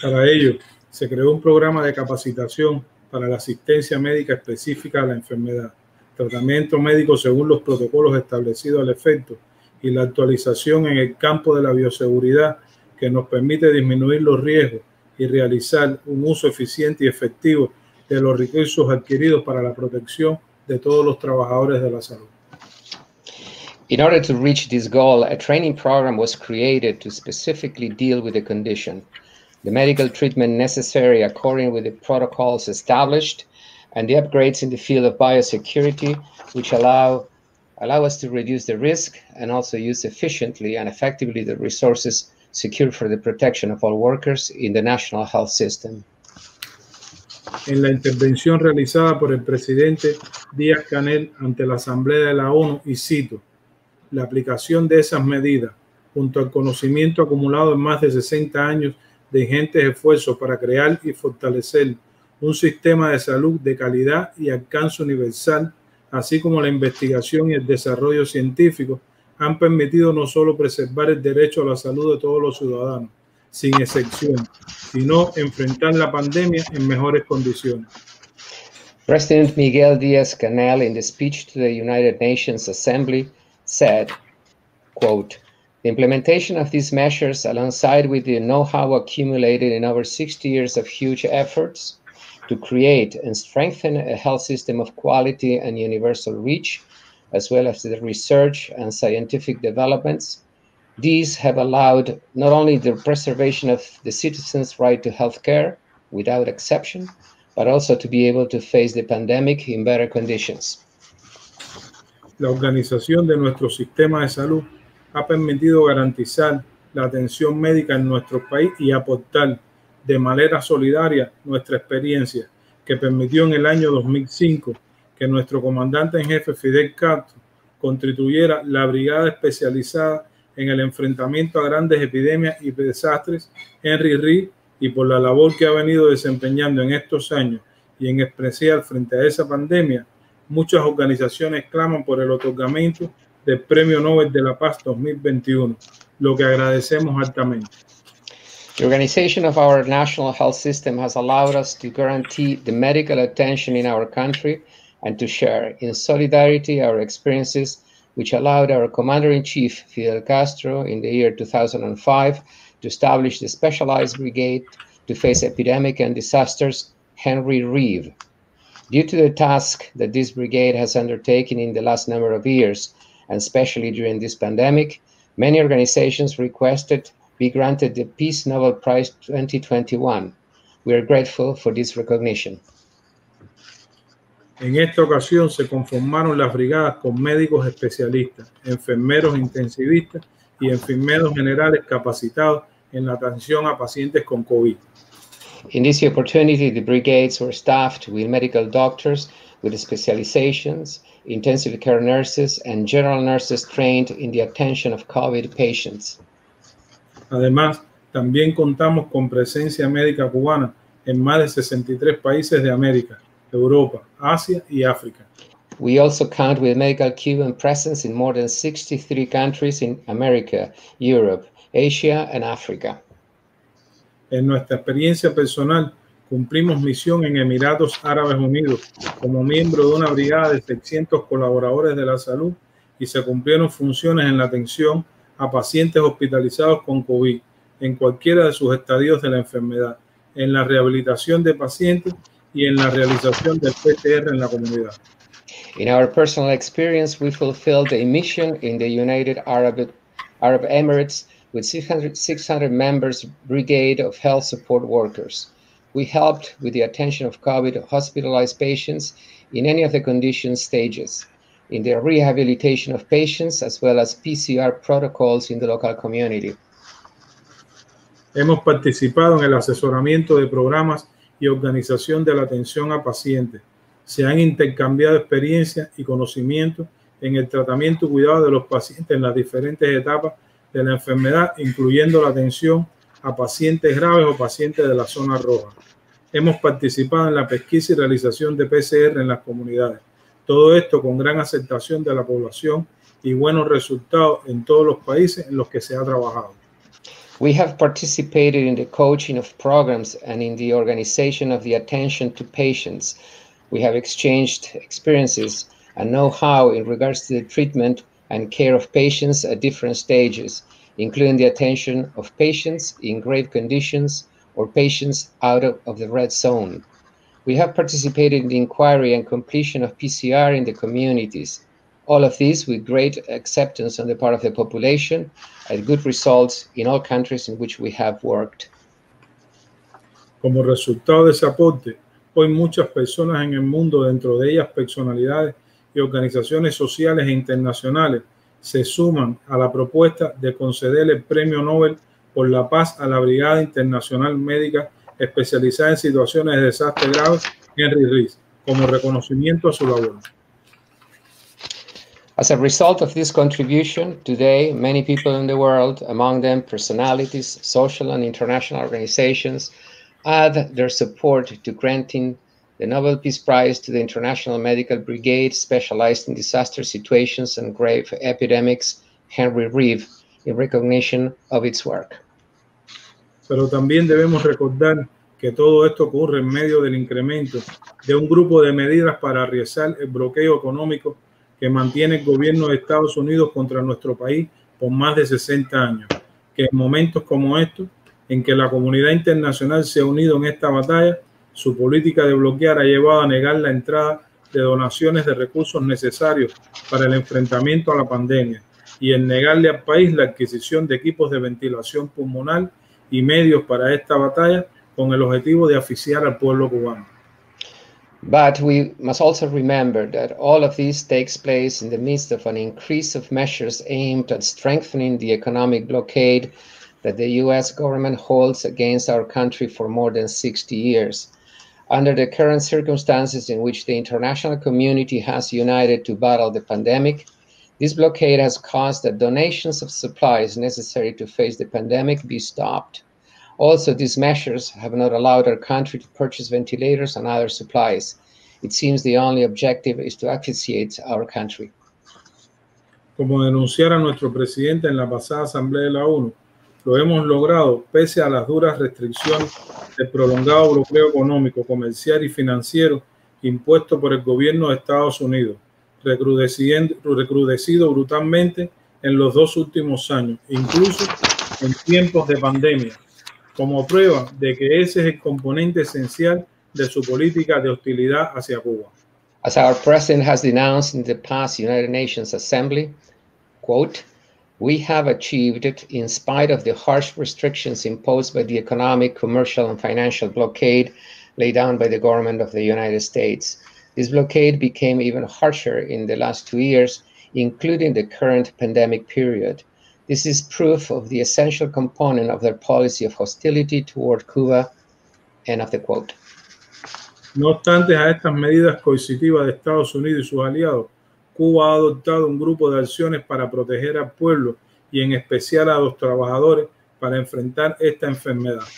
Para ello, se creó un programa de capacitación para la asistencia médica específica a la enfermedad, tratamiento médico según los protocolos establecidos al efecto y la actualización en el campo de la bioseguridad que nos permite disminuir los riesgos y realizar un uso eficiente y efectivo de los recursos adquiridos para la protección de todos los trabajadores de la salud. In order to reach this goal, a training program was created to specifically deal with the condition, the medical treatment necessary according with the protocols established, and the upgrades in the field of biosecurity, which allow allow us to reduce the risk and also use efficiently and effectively the resources secure for the protection of all workers in the national health system. En la intervención realizada por el presidente Díaz Canel ante la Asamblea de la ONU, y cito, la aplicación de esas medidas, junto al conocimiento acumulado en más de 60 años de ingentes esfuerzos para crear y fortalecer un sistema de salud de calidad y alcance universal, así como la investigación y el desarrollo científico, han permitido no solo preservar el derecho a la salud de todos los ciudadanos, sin excepción, sino enfrentar la pandemia en mejores condiciones. President Miguel Díaz Canel, in the speech to the United Nations Assembly, said, quote, the implementation of these measures, alongside with the know-how accumulated in over 60 years of huge efforts to create and strengthen a health system of quality and universal reach, as well as the research and scientific developments, these have allowed not only the preservation of the citizens' right to health care without exception, but also to be able to face the pandemic in better conditions. La organización de nuestro sistema de salud ha permitido garantizar la atención médica en nuestro país y aportar de manera solidaria nuestra experiencia que permitió en el año 2005 que nuestro comandante en jefe Fidel Castro constituyera la brigada especializada en el enfrentamiento a grandes epidemias y desastres Henry Reed y por la labor que ha venido desempeñando en estos años y en especial frente a esa pandemia, muchas organizaciones claman por el otorgamiento del Premio Nobel de la Paz 2021, lo que agradecemos altamente. The organization of our national health system has allowed us to guarantee the medical attention in our country and to share in solidarity our experiences, which allowed our Commander in Chief, Fidel Castro, in the year 2005, to establish the specialized brigade to face epidemic and disasters, Henry Reeve. Due to the task that this brigade has undertaken in the last number of years, and especially during this pandemic, many organizations requested be granted the Peace Nobel Prize 2021. We are grateful for this recognition. En esta ocasión se conformaron las brigadas con médicos especialistas, enfermeros intensivistas y enfermeros generales capacitados en la atención a pacientes con COVID. In this opportunity, the brigades were staffed with medical doctors with specializations, intensive care nurses, and general nurses trained in the attention of COVID patients. Además, también contamos con presencia médica cubana en más de 63 países de América, Europa, Asia y África. We also count with medical Cuban presence in more than 63 countries in America, Europe, Asia, and Africa. En nuestra experiencia personal, cumplimos misión en Emiratos Árabes Unidos como miembro de una brigada de 600 colaboradores de la salud y se cumplieron funciones en la atención a pacientes hospitalizados con COVID en cualquiera de sus estadios de la enfermedad, en la rehabilitación de pacientes y en la realización del PCR en la comunidad. In our personal experience, we fulfilled a mission in the United Arab, Arab Emirates with 600, 600 members brigade of health support workers. We helped with the attention of COVID hospitalized patients in any of the condition stages, in the rehabilitation of patients, as well as PCR protocols in the local community. Hemos participado en el asesoramiento de programas y organización de la atención a pacientes. Se han intercambiado experiencias y conocimientos en el tratamiento y cuidado de los pacientes en las diferentes etapas de la enfermedad, incluyendo la atención a pacientes graves o pacientes de la zona roja. Hemos participado en la pesquisa y realización de PCR en las comunidades. Todo esto con gran aceptación de la población y buenos resultados en todos los países en los que se ha trabajado. We have participated in the coaching of programs and in the organization of the attention to patients. We have exchanged experiences and know-how in regards to the treatment and care of patients at different stages, including the attention of patients in grave conditions or patients out of, of the red zone. We have participated in the inquiry and completion of PCR in the communities. All of this with great acceptance on the part of the population and good results in all countries in which we have worked. Como resultado de ese aporte, hoy muchas personas en el mundo, dentro de ellas personalidades y organizaciones sociales e internacionales, se suman a la propuesta de conceder el Premio Nobel por la Paz a la Brigada Internacional Médica especializada en situaciones de desastre graves, Henry Rees, como reconocimiento a su labor. As a result of this contribution, today many people in the world, among them personalities, social and international organizations, add their support to granting the Nobel Peace Prize to the International Medical Brigade specialized in disaster situations and grave epidemics, Henry Reeve, in recognition of its work. pero también debemos recordar que todo esto ocurre en medio del incremento de un grupo de medidas para arriesgar el bloqueo económico que mantiene el gobierno de Estados Unidos contra nuestro país por más de 60 años, que en momentos como estos, en que la comunidad internacional se ha unido en esta batalla, su política de bloquear ha llevado a negar la entrada de donaciones de recursos necesarios para el enfrentamiento a la pandemia y en negarle al país la adquisición de equipos de ventilación pulmonar y medios para esta batalla con el objetivo de asfixiar al pueblo cubano. But we must also remember that all of this takes place in the midst of an increase of measures aimed at strengthening the economic blockade that the US government holds against our country for more than 60 years. Under the current circumstances in which the international community has united to battle the pandemic, this blockade has caused that donations of supplies necessary to face the pandemic be stopped. Also, these measures have not allowed our country to purchase ventilators and other supplies. It seems the only objective is to asphyxiate our country. Como denunciara nuestro presidente en la pasada Asamblea de la ONU, lo hemos logrado pese a las duras restricciones del prolongado bloqueo económico, comercial y financiero impuesto por el gobierno de Estados Unidos, recrudecido brutalmente en los dos últimos años, incluso en tiempos de pandemia, como prueba de que ese es el componente esencial de su política de hostilidad hacia Cuba. As our president has denounced in the past United Nations Assembly, quote, we have achieved it in spite of the harsh restrictions imposed by the economic, commercial, and financial blockade laid down by the government of the United States. This blockade became even harsher in the last two years, including the current pandemic period. This is proof of the essential component of their policy of hostility toward Cuba. End of the quote. No obstante a estas medidas coercitivas de Estados Unidos y sus aliados, Cuba ha adoptado un grupo de acciones para proteger al pueblo y en especial a los trabajadores para enfrentar esta enfermedad.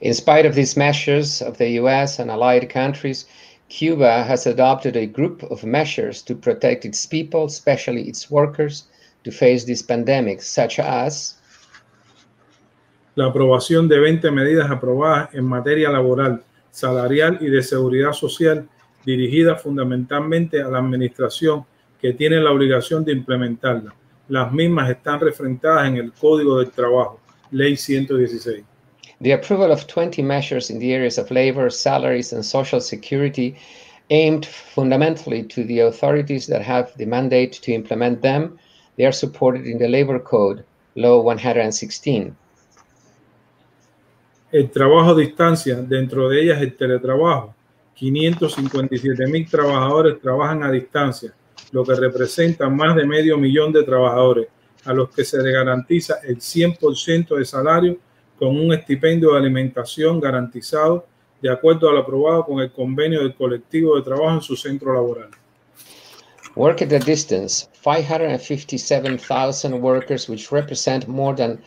In spite of these measures of the US and allied countries, Cuba has adopted a group of measures to protect its people, especially its workers, to face this pandemic, such as la aprobación de 20 medidas aprobadas en materia laboral, salarial y de seguridad social dirigida fundamentalmente a la administración que tiene la obligación de implementarla. Las mismas están refrentadas en el Código del Trabajo, Ley 116. The approval of 20 measures in the areas of labor, salaries, and social security aimed fundamentally to the authorities that have the mandate to implement them. They are supported in the Labor Code, Law 116. El trabajo a distancia, dentro de ellas el teletrabajo, 557 mil trabajadores trabajan a distancia, lo que representa más de medio millón de trabajadores, a los que se les garantiza el 100% de salario con un estipendio de alimentación garantizado de acuerdo al aprobado con el convenio del colectivo de trabajo en su centro laboral. Work at a distance, 557,000 workers, which represent more than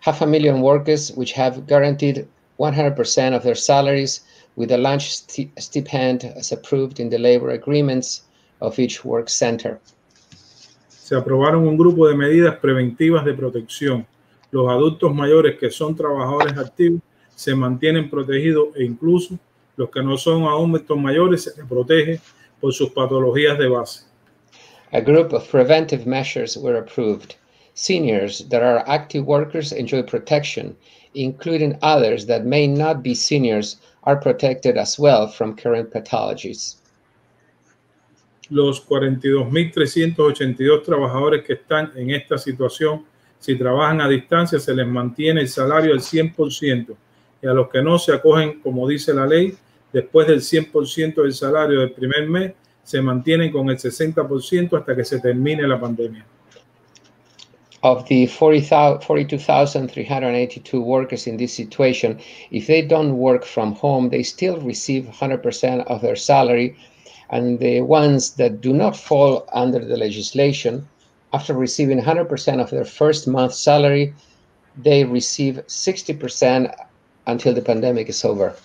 half a million workers, which have guaranteed 100% of their salaries with a lunch st stipend as approved in the labor agreements of each work center. Se aprobaron un grupo de medidas preventivas de protección. Los adultos mayores que son trabajadores activos se mantienen protegidos e incluso los que no son aún estos mayores se les protege por sus patologías de base. A group of preventive measures were approved. Seniors that are active workers enjoy protection, including others that may not be seniors are protected as well from current pathologies. Los 42.382 trabajadores que están en esta situación, si trabajan a distancia, se les mantiene el salario al 100% y a los que no se acogen, como dice la ley, después del 100% del salario del primer mes, se mantienen con el 60% hasta que se termine la pandemia. Of the 42,382 workers in this situation, if they don't work from home, they still receive 100% of their salary. And the ones that do not fall under the legislation, after receiving 100% of their first month's salary, they receive 60% until the pandemic is over.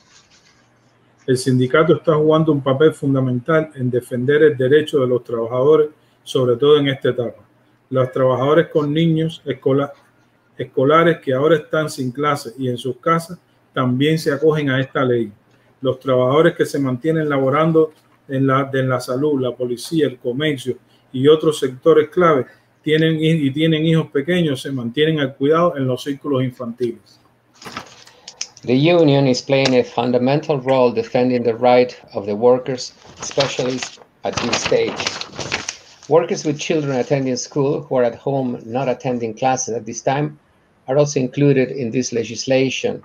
El sindicato está jugando un papel fundamental en defender el derecho de los trabajadores, sobre todo en esta etapa. Los trabajadores con niños escolar, escolares que ahora están sin clase y en sus casas también se acogen a esta ley. Los trabajadores que se mantienen laborando en la, en la salud, la policía, el comercio y otros sectores clave tienen y tienen hijos pequeños se mantienen al cuidado en los círculos infantiles. The union is playing a fundamental role defending the right of the workers, especially at this stage. Workers with children attending school who are at home not attending classes at this time are also included in this legislation.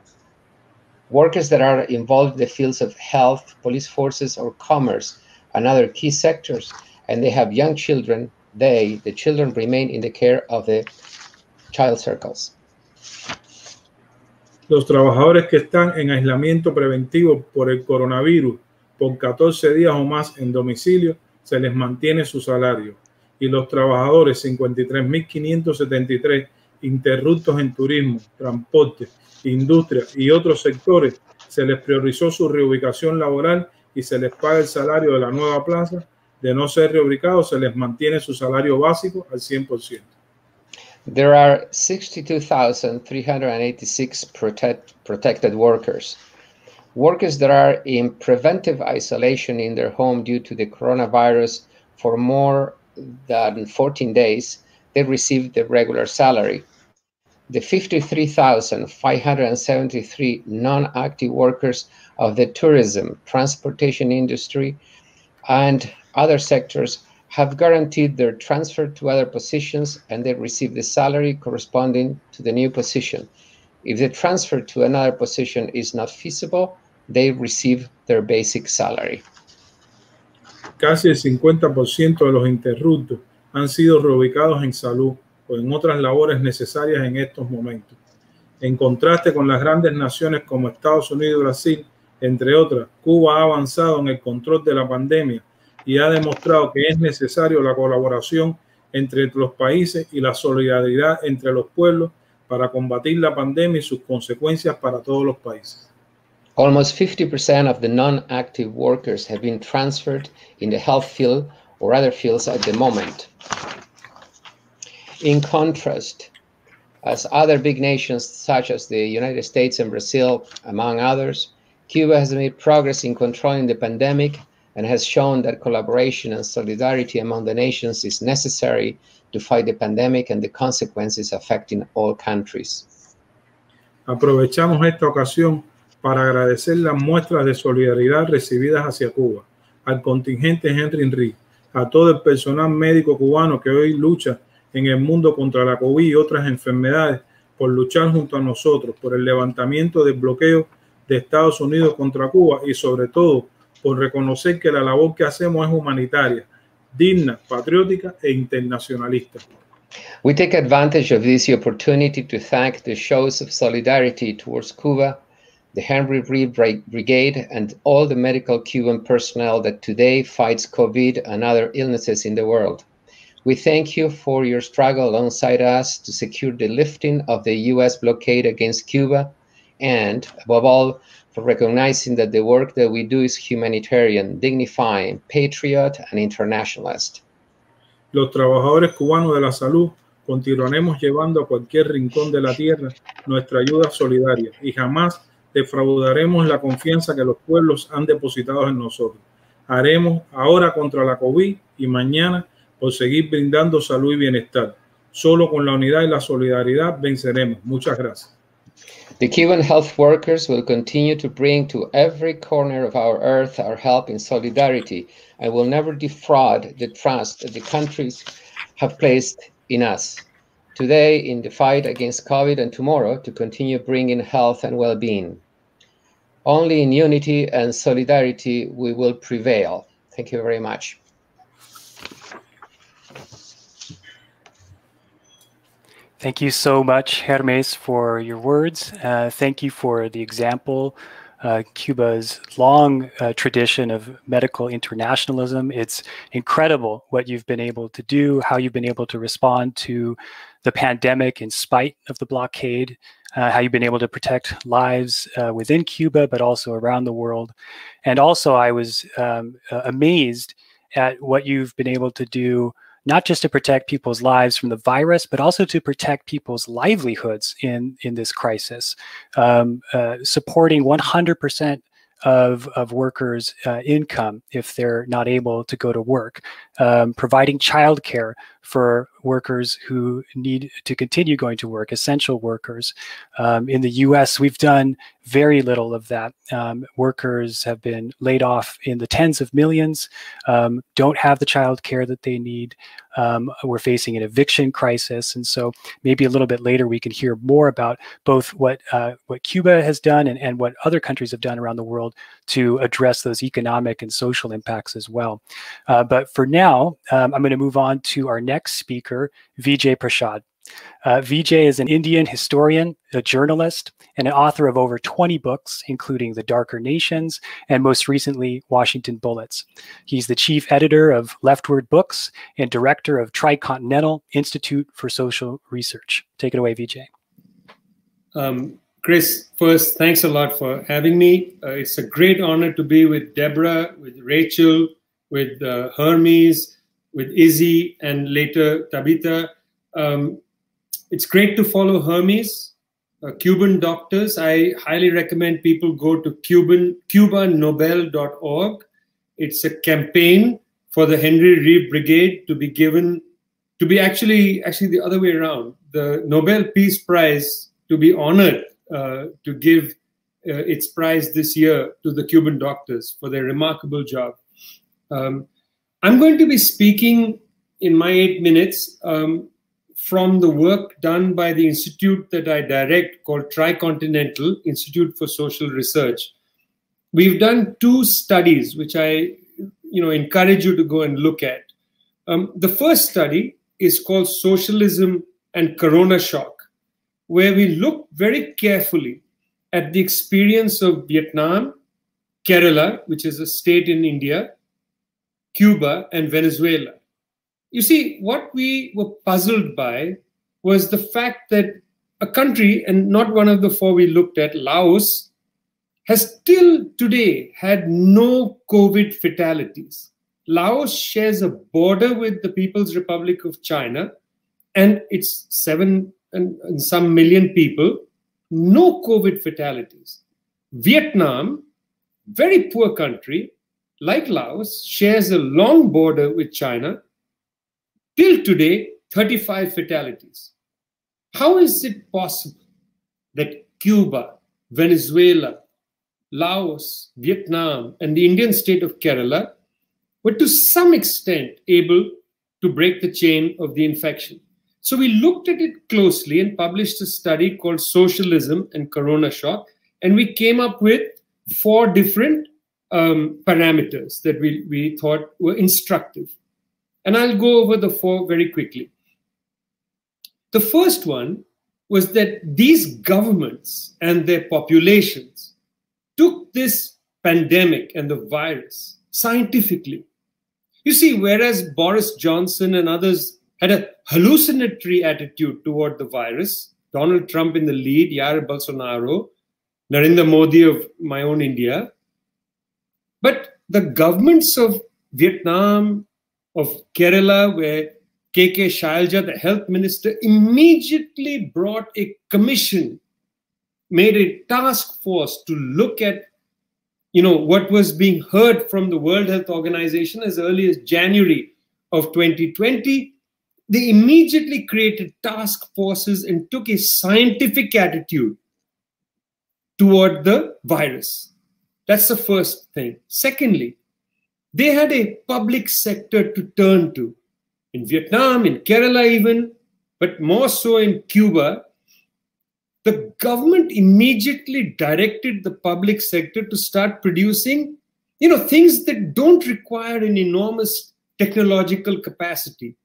Workers that are involved in the fields of health, police forces, or commerce and other key sectors, and they have young children, they, the children, remain in the care of the child circles. Los trabajadores que están en aislamiento preventivo por el coronavirus por 14 días o más en domicilio, se les mantiene su salario. Y los trabajadores 53.573 interruptos en turismo, transporte, industria y otros sectores, se les priorizó su reubicación laboral y se les paga el salario de la nueva plaza. De no ser reubicados, se les mantiene su salario básico al 100%. There are 62,386 protect, protected workers. Workers that are in preventive isolation in their home due to the coronavirus for more than 14 days, they receive the regular salary. The 53,573 non-active workers of the tourism, transportation industry, and other sectors have guaranteed their transfer to other positions and they receive the salary corresponding to the new position. If the transfer to another position is not feasible, they receive their basic salary. Casi el 50% de los interruptos han sido reubicados en salud o en otras labores necesarias en estos momentos. En contraste con las grandes naciones como Estados Unidos y Brasil, entre otras, Cuba ha avanzado en el control de la pandemia y ha demostrado que es necesario la colaboración entre los países y la solidaridad entre los pueblos para combatir la pandemia y sus consecuencias para todos los países. Almost 50% of the non-active workers have been transferred in the health field or other fields at the moment. In contrast, as other big nations such as the United States and Brazil, among others, Cuba has made progress in controlling the pandemic and has shown that collaboration and solidarity among the nations is necessary to fight the pandemic and the consequences affecting all countries. Aprovechamos esta ocasión para agradecer las muestras de solidaridad recibidas hacia Cuba, al contingente Henry Enrique, a todo el personal médico cubano que hoy lucha en el mundo contra la COVID y otras enfermedades, por luchar junto a nosotros, por el levantamiento del bloqueo de Estados Unidos contra Cuba y sobre todo por reconocer que la labor que hacemos es humanitaria, digna, patriótica e internacionalista. We take advantage of this opportunity to thank the shows of solidarity towards Cuba, the Henry Reeve Brigade, and all the medical Cuban personnel that today fights COVID and other illnesses in the world. We thank you for your struggle alongside us to secure the lifting of the U.S. blockade against Cuba, and above all, for recognizing that the work that we do is humanitarian, dignifying, patriot, and internationalist. Los trabajadores cubanos de la salud continuaremos llevando a cualquier rincón de la tierra nuestra ayuda solidaria y jamás defraudaremos la confianza que los pueblos han depositado en nosotros. Haremos ahora contra la COVID y mañana por seguir brindando salud y bienestar. Solo con la unidad y la solidaridad venceremos. Muchas gracias. The Cuban health workers will continue to bring to every corner of our earth our help in solidarity and will never defraud the trust that the countries have placed in us. Today, in the fight against COVID, and tomorrow, to continue bringing health and well being. Only in unity and solidarity we will prevail. Thank you very much. Thank you so much, Hermes, for your words. Uh, thank you for the example. Uh, Cuba's long uh, tradition of medical internationalism. It's incredible what you've been able to do, how you've been able to respond to the pandemic in spite of the blockade, uh, how you've been able to protect lives uh, within Cuba, but also around the world. And also, I was um, amazed at what you've been able to do not just to protect people's lives from the virus, but also to protect people's livelihoods in, in this crisis. Um, uh, supporting 100% of, of workers' uh, income if they're not able to go to work, um, providing childcare for workers who need to continue going to work, essential workers. Um, in the US, we've done very little of that. Um, workers have been laid off in the tens of millions, um, don't have the child care that they need. Um, we're facing an eviction crisis. And so maybe a little bit later we can hear more about both what, uh, what Cuba has done and, and what other countries have done around the world to address those economic and social impacts as well. Uh, but for now, um, I'm going to move on to our next speaker, Vijay Prashad. Uh, Vijay is an Indian historian, a journalist, and an author of over 20 books, including The Darker Nations and most recently, Washington Bullets. He's the chief editor of LeftWord Books and director of Tricontinental Institute for Social Research. Take it away, Vijay. Um, Chris, first, thanks a lot for having me. Uh, it's a great honor to be with Deborah, with Rachel, with uh, Hermes, with Izzie, and later Tobita. Um, it's great to follow Hermes, uh, Cuban doctors. I highly recommend people go to Cuban cubanobel.org. It's a campaign for the Henry Reeve Brigade to be given, to be actually actually the other way around. The Nobel Peace Prize to be honored uh, to give uh, its prize this year to the Cuban doctors for their remarkable job. Um, I'm going to be speaking in my eight minutes um, from the work done by the institute that I direct called Tricontinental Institute for Social Research. We've done two studies, which I you know, encourage you to go and look at. Um, the first study is called Socialism and Corona Shock, where we look very carefully at the experience of Vietnam, Kerala, which is a state in India, Cuba, and Venezuela. You see, what we were puzzled by was the fact that a country, and not one of the four we looked at, Laos, has still today had no COVID fatalities. Laos shares a border with the People's Republic of China, and it's seven and, and some million people, no COVID fatalities. Vietnam, very poor country, like Laos, shares a long border with China. Till today, 35 fatalities. How is it possible that Cuba, Venezuela, Laos, Vietnam, and the Indian state of Kerala were to some extent able to break the chain of the infection? So we looked at it closely and published a study called Socialism and Corona Shock. And we came up with four different um, parameters that we, we thought were instructive. And I'll go over the four very quickly. The first one was that these governments and their populations took this pandemic and the virus scientifically. You see, whereas Boris Johnson and others had a hallucinatory attitude toward the virus, Donald Trump in the lead, Jair Bolsonaro, Narendra Modi of my own India, but the governments of Vietnam, of Kerala, where KK Shailja, the health minister, immediately brought a commission, made a task force to look at you know what was being heard from the World Health Organization as early as January of 2020. They immediately created task forces and took a scientific attitude toward the virus. That's the first thing. Secondly, they had a public sector to turn to. In Vietnam, in Kerala, even, but more so in Cuba, the government immediately directed the public sector to start producing you know things that don't require an enormous technological capacity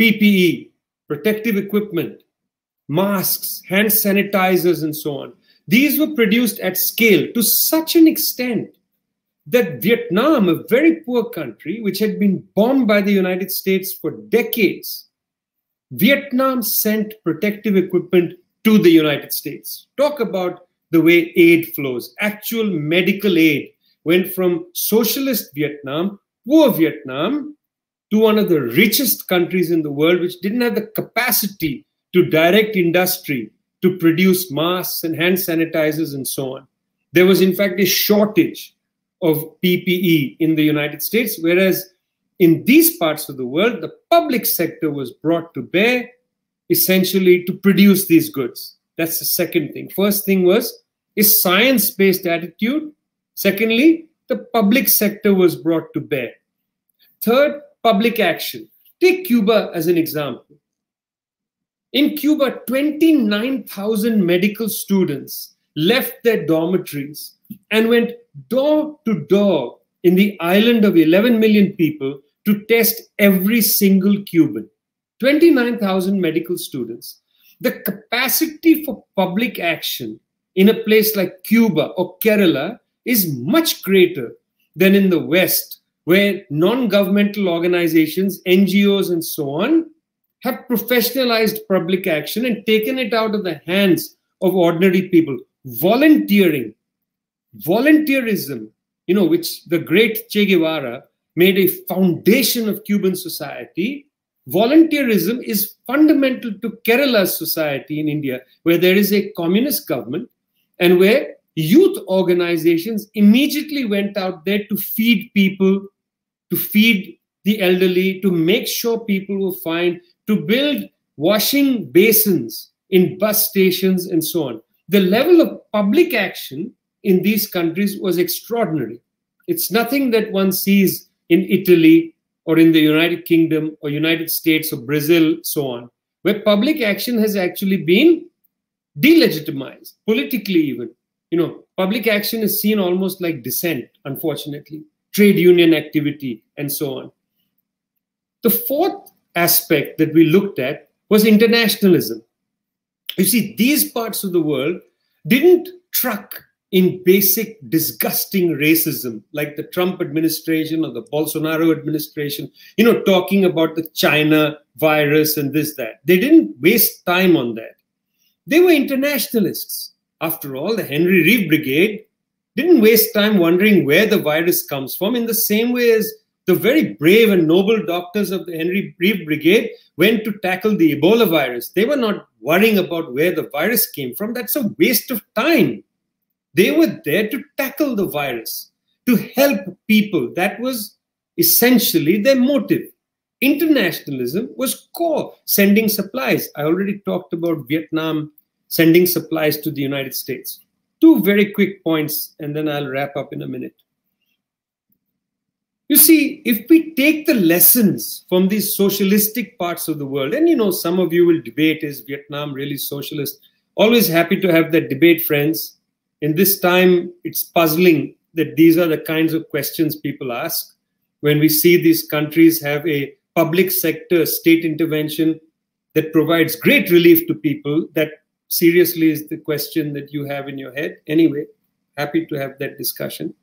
ppe protective equipment masks hand sanitizers and so on these were produced at scale to such an extent that Vietnam, a very poor country, which had been bombed by the United States for decades, Vietnam sent protective equipment to the United States. Talk about the way aid flows. Actual medical aid went from socialist Vietnam, poor Vietnam, to one of the richest countries in the world, which didn't have the capacity to direct industry to produce masks and hand sanitizers and so on. There was, in fact, a shortage of PPE in the United States, whereas in these parts of the world, the public sector was brought to bear essentially to produce these goods. That's the second thing. First thing was a science based attitude. Secondly, the public sector was brought to bear. Third, public action. Take Cuba as an example. In Cuba, 29,000 medical students left their dormitories and went door to door in the island of 11 million people to test every single Cuban. 29,000 medical students. The capacity for public action in a place like Cuba or Kerala is much greater than in the West, where non governmental organizations, NGOs, and so on have professionalized public action and taken it out of the hands of ordinary people. Volunteering, volunteerism, you know, which the great Che Guevara made a foundation of Cuban society. Volunteerism is fundamental to Kerala's society in India, where there is a communist government and where youth organizations immediately went out there to feed people, to feed the elderly, to make sure people were fine, to build washing basins in bus stations and so on. The level of public action in these countries was extraordinary. It's nothing that one sees in Italy or in the United Kingdom or United States or Brazil, so on, where public action has actually been delegitimized, politically even. You know, public action is seen almost like dissent, unfortunately, trade union activity, and so on. The fourth aspect that we looked at was internationalism. You see, these parts of the world didn't truck in basic disgusting racism like the Trump administration or the Bolsonaro administration, you know, talking about the China virus and this, that. They didn't waste time on that. They were internationalists. After all, the Henry Reeve Brigade didn't waste time wondering where the virus comes from in the same way as the very brave and noble doctors of the Henry Reeve Brigade went to tackle the Ebola virus. They were not worrying about where the virus came from. That's a waste of time. They were there to tackle the virus, to help people. That was essentially their motive. Internationalism was core, sending supplies. I already talked about Vietnam sending supplies to the United States. Two very quick points, and then I'll wrap up in a minute. You see, if we take the lessons from these socialistic parts of the world, and you know, some of you will debate is Vietnam really socialist? Always happy to have that debate, friends. In this time, it's puzzling that these are the kinds of questions people ask when we see these countries have a public sector state intervention that provides great relief to people. That seriously is the question that you have in your head. Anyway, happy to have that discussion.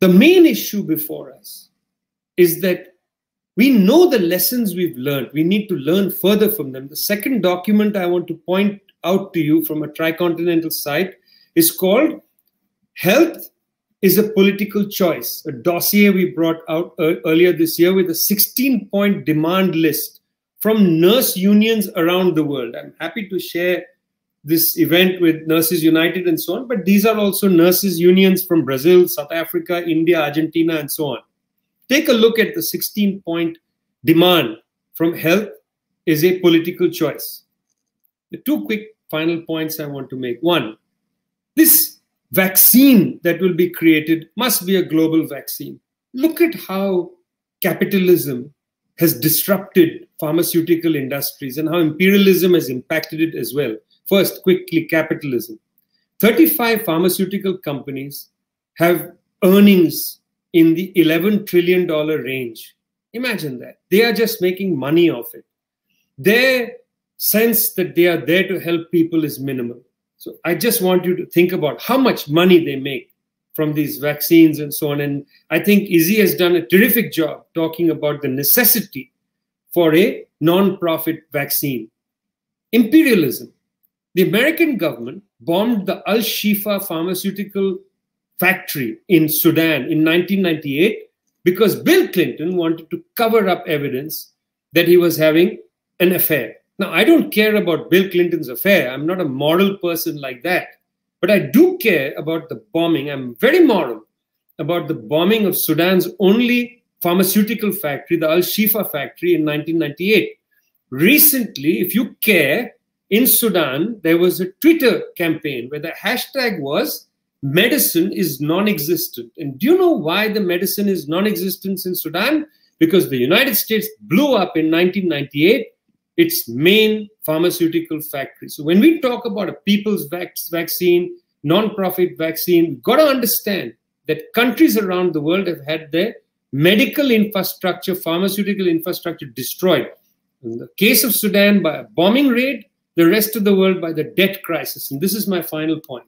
The main issue before us is that we know the lessons we've learned. We need to learn further from them. The second document I want to point out to you from a tricontinental site is called Health is a Political Choice, a dossier we brought out earlier this year with a 16 point demand list from nurse unions around the world. I'm happy to share this event with Nurses United and so on, but these are also nurses unions from Brazil, South Africa, India, Argentina, and so on. Take a look at the 16 point demand from health is a political choice. The two quick final points I want to make. One, this vaccine that will be created must be a global vaccine. Look at how capitalism has disrupted pharmaceutical industries and how imperialism has impacted it as well. First, quickly, capitalism. 35 pharmaceutical companies have earnings in the $11 trillion range. Imagine that. They are just making money off it. Their sense that they are there to help people is minimal. So I just want you to think about how much money they make from these vaccines and so on. And I think Izzie has done a terrific job talking about the necessity for a non-profit vaccine. Imperialism. The American government bombed the Al Shifa pharmaceutical factory in Sudan in 1998 because Bill Clinton wanted to cover up evidence that he was having an affair. Now, I don't care about Bill Clinton's affair. I'm not a moral person like that. But I do care about the bombing. I'm very moral about the bombing of Sudan's only pharmaceutical factory, the Al Shifa factory in 1998. Recently, if you care, in Sudan, there was a Twitter campaign where the hashtag was medicine is non existent. And do you know why the medicine is non existent in Sudan? Because the United States blew up in 1998 its main pharmaceutical factory. So when we talk about a people's vac- vaccine, non-profit vaccine, we've got to understand that countries around the world have had their medical infrastructure, pharmaceutical infrastructure destroyed. In the case of Sudan, by a bombing raid, the rest of the world by the debt crisis. And this is my final point.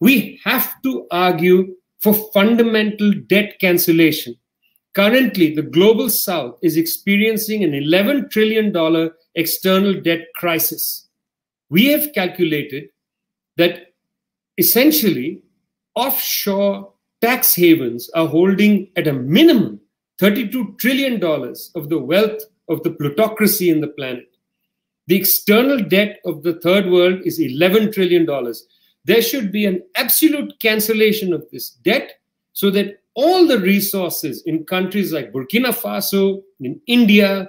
We have to argue for fundamental debt cancellation. Currently, the global south is experiencing an $11 trillion external debt crisis. We have calculated that essentially offshore tax havens are holding at a minimum $32 trillion of the wealth of the plutocracy in the planet. The external debt of the third world is $11 trillion. There should be an absolute cancellation of this debt so that all the resources in countries like Burkina Faso, in India,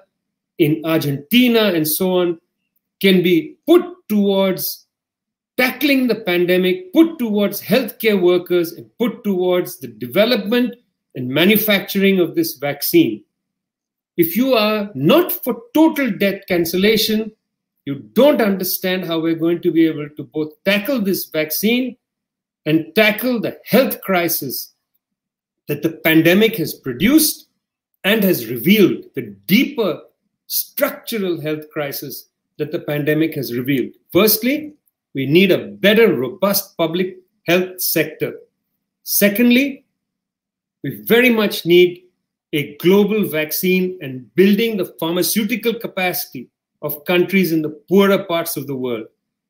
in Argentina, and so on, can be put towards tackling the pandemic, put towards healthcare workers, and put towards the development and manufacturing of this vaccine. If you are not for total debt cancellation, you don't understand how we're going to be able to both tackle this vaccine and tackle the health crisis that the pandemic has produced and has revealed the deeper structural health crisis that the pandemic has revealed. Firstly, we need a better, robust public health sector. Secondly, we very much need a global vaccine and building the pharmaceutical capacity of countries in the poorer parts of the world.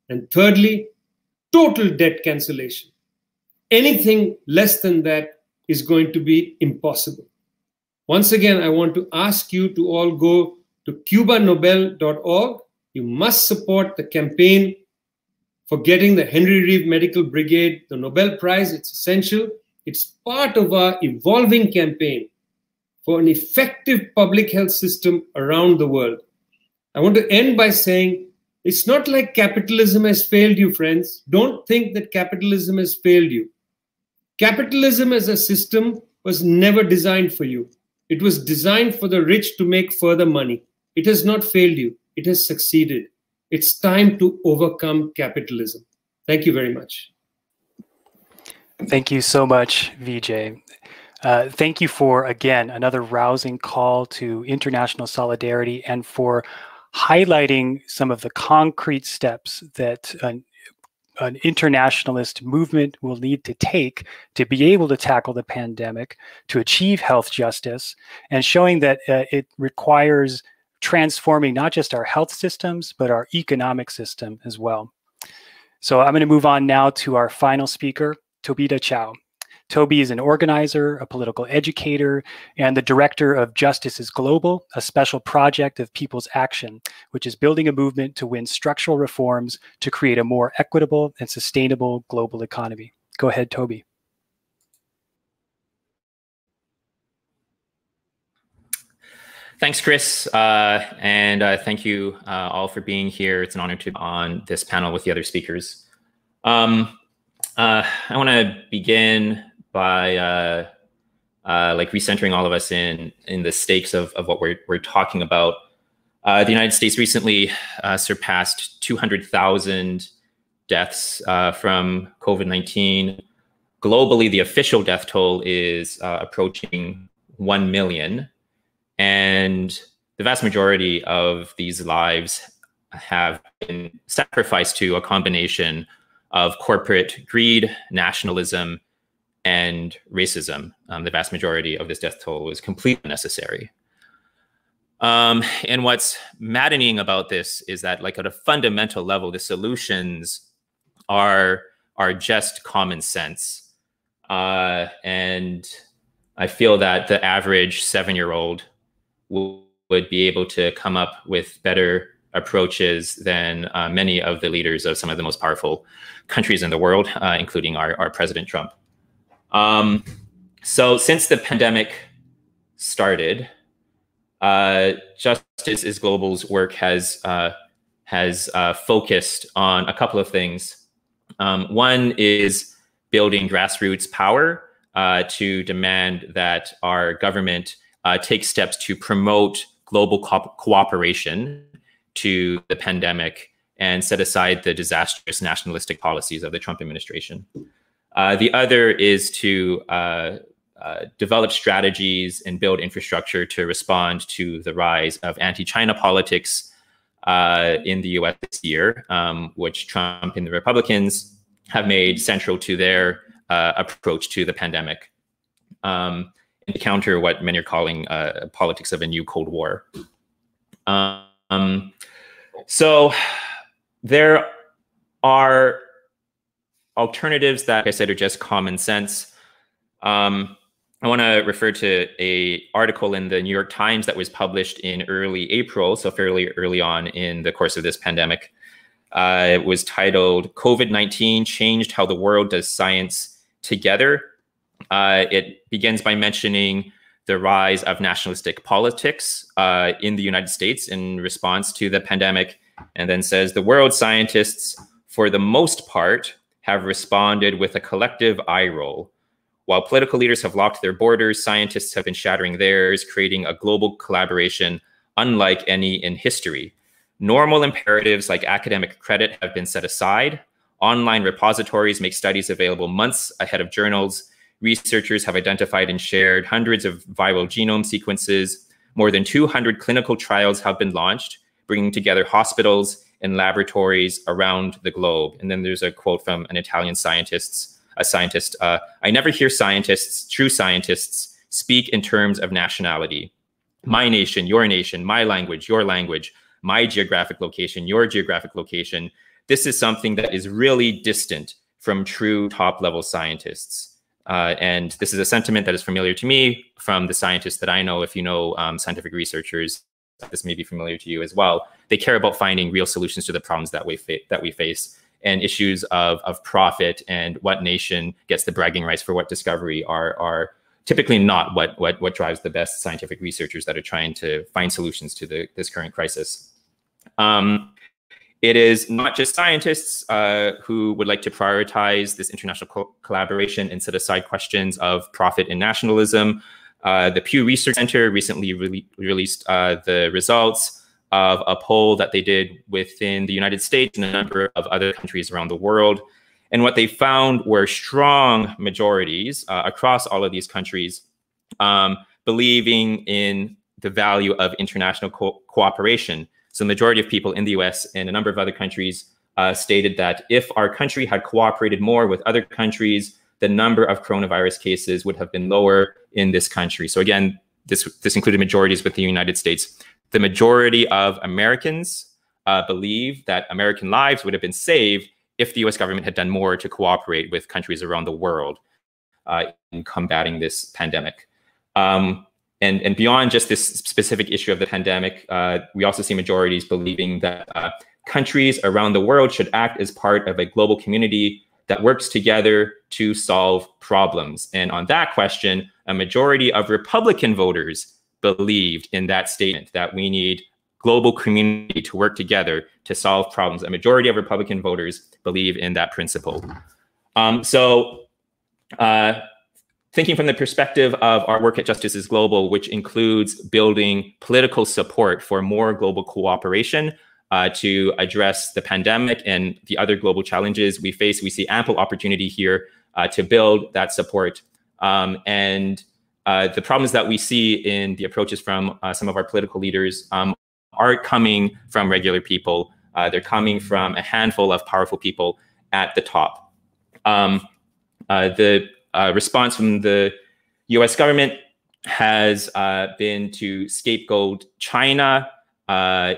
And thirdly, total debt cancellation. Anything less than that is going to be impossible. Once again, I want to ask you to all go to cubanobel.org. You must support the campaign for getting the Henry Reeve Medical Brigade the Nobel Prize. It's essential. It's part of our evolving campaign for an effective public health system around the world. I want to end by saying it's not like capitalism has failed you, friends. Don't think that capitalism has failed you. Capitalism as a system was never designed for you. It was designed for the rich to make further money. It has not failed you, it has succeeded. It's time to overcome capitalism. Thank you very much. Thank you so much, Vijay. Uh, thank you for, again, another rousing call to international solidarity and for highlighting some of the concrete steps that an, an internationalist movement will need to take to be able to tackle the pandemic, to achieve health justice, and showing that uh, it requires transforming not just our health systems, but our economic system as well. So I'm going to move on now to our final speaker, Tobita Chow. Toby is an organizer, a political educator, and the director of Justice is Global, a special project of People's Action, which is building a movement to win structural reforms to create a more equitable and sustainable global economy. Go ahead, Toby. Thanks, Chris, uh, and uh, thank you uh, all for being here. It's an honor to be on this panel with the other speakers. Um, uh, I want to begin by uh, uh, like recentering all of us in in the stakes of, of what we're we're talking about. the United States recently surpassed 200,000 deaths from COVID-19. Globally, the official death toll is approaching 1 million. And the vast majority of these lives have been sacrificed to a combination of corporate greed, nationalism, and racism. Um, the vast majority of this death toll was completely unnecessary. Um, and what's maddening about this is that, like at a fundamental level, the solutions are are just common sense. Uh, and I feel that the average seven year old would be able to come up with better approaches than uh, many of the leaders of some of the most powerful countries in the world, uh, including our, our President Trump. Um, so, since the pandemic started, uh, Justice is Global's work has uh, has uh, focused on a couple of things. Um, one is building grassroots power uh, to demand that our government uh, take steps to promote global co- cooperation to the pandemic and set aside the disastrous nationalistic policies of the Trump administration. Uh, the other is to uh, uh, develop strategies and build infrastructure to respond to the rise of anti China politics uh, in the US this year, um, which Trump and the Republicans have made central to their uh, approach to the pandemic. Um, and to counter what many are calling uh, politics of a new Cold War. Um, so there are alternatives that, like I said, are just common sense. Um, I want to refer to a article in the New York Times that was published in early April, so fairly early on in the course of this pandemic. Uh, it was titled "COVID-19 Changed How the World Does Science Together." Uh, it begins by mentioning the rise of nationalistic politics uh, in the United States in response to the pandemic, and then says the world scientists, for the most part, have responded with a collective eye roll while political leaders have locked their borders, scientists have been shattering theirs, creating a global collaboration unlike any in history. Normal imperatives like academic credit have been set aside. Online repositories make studies available months ahead of journals. Researchers have identified and shared hundreds of viral genome sequences. More than 200 clinical trials have been launched, bringing together hospitals and laboratories around the globe. And then there's a quote from an Italian scientist a scientist. Uh, I never hear scientists, true scientists, speak in terms of nationality. My nation, your nation, my language, your language, my geographic location, your geographic location. This is something that is really distant from true top level scientists. Uh, and this is a sentiment that is familiar to me from the scientists that I know. If you know um, scientific researchers, this may be familiar to you as well. They care about finding real solutions to the problems that we that we face and issues of, of profit and what nation gets the bragging rights for what discovery are, are typically not what, what, what drives the best scientific researchers that are trying to find solutions to the, this current crisis. Um, it is not just scientists uh, who would like to prioritize this international co collaboration and set aside questions of profit and nationalism. Uh, the Pew Research Center recently re released uh, the results of a poll that they did within the United States and a number of other countries around the world. And what they found were strong majorities uh, across all of these countries um, believing in the value of international co cooperation. So, majority of people in the US and a number of other countries uh, stated that if our country had cooperated more with other countries, the number of coronavirus cases would have been lower in this country. So, again, this, this included majorities with the United States the majority of Americans uh, believe that American lives would have been saved if the US government had done more to cooperate with countries around the world uh, in combating this pandemic. Um, and, and beyond just this specific issue of the pandemic, uh, we also see majorities believing that uh, countries around the world should act as part of a global community that works together to solve problems. And on that question, a majority of Republican voters believed in that statement that we need global community to work together to solve problems. A majority of Republican voters believe in that principle. Um, so, uh, thinking from the perspective of our work at Justice is Global, which includes building political support for more global cooperation uh, to address the pandemic and the other global challenges we face, we see ample opportunity here uh, to build that support. Um, and uh, the problems that we see in the approaches from uh, some of our political leaders um, are coming from regular people. Uh, they're coming from a handful of powerful people at the top. Um, uh, the uh, response from the US government has been to scapegoat China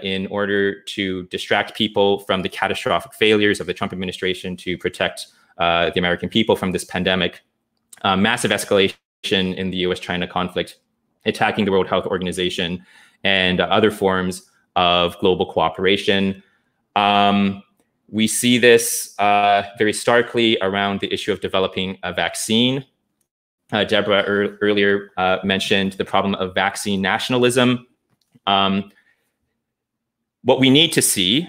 in order to distract people from the catastrophic failures of the Trump administration to protect the American people from this pandemic. Massive escalation in the US-China conflict, attacking the World Health Organization, and other forms of global cooperation. Um, we see this uh, very starkly around the issue of developing a vaccine. Uh, Deborah er earlier uh, mentioned the problem of vaccine nationalism. Um, what we need to see,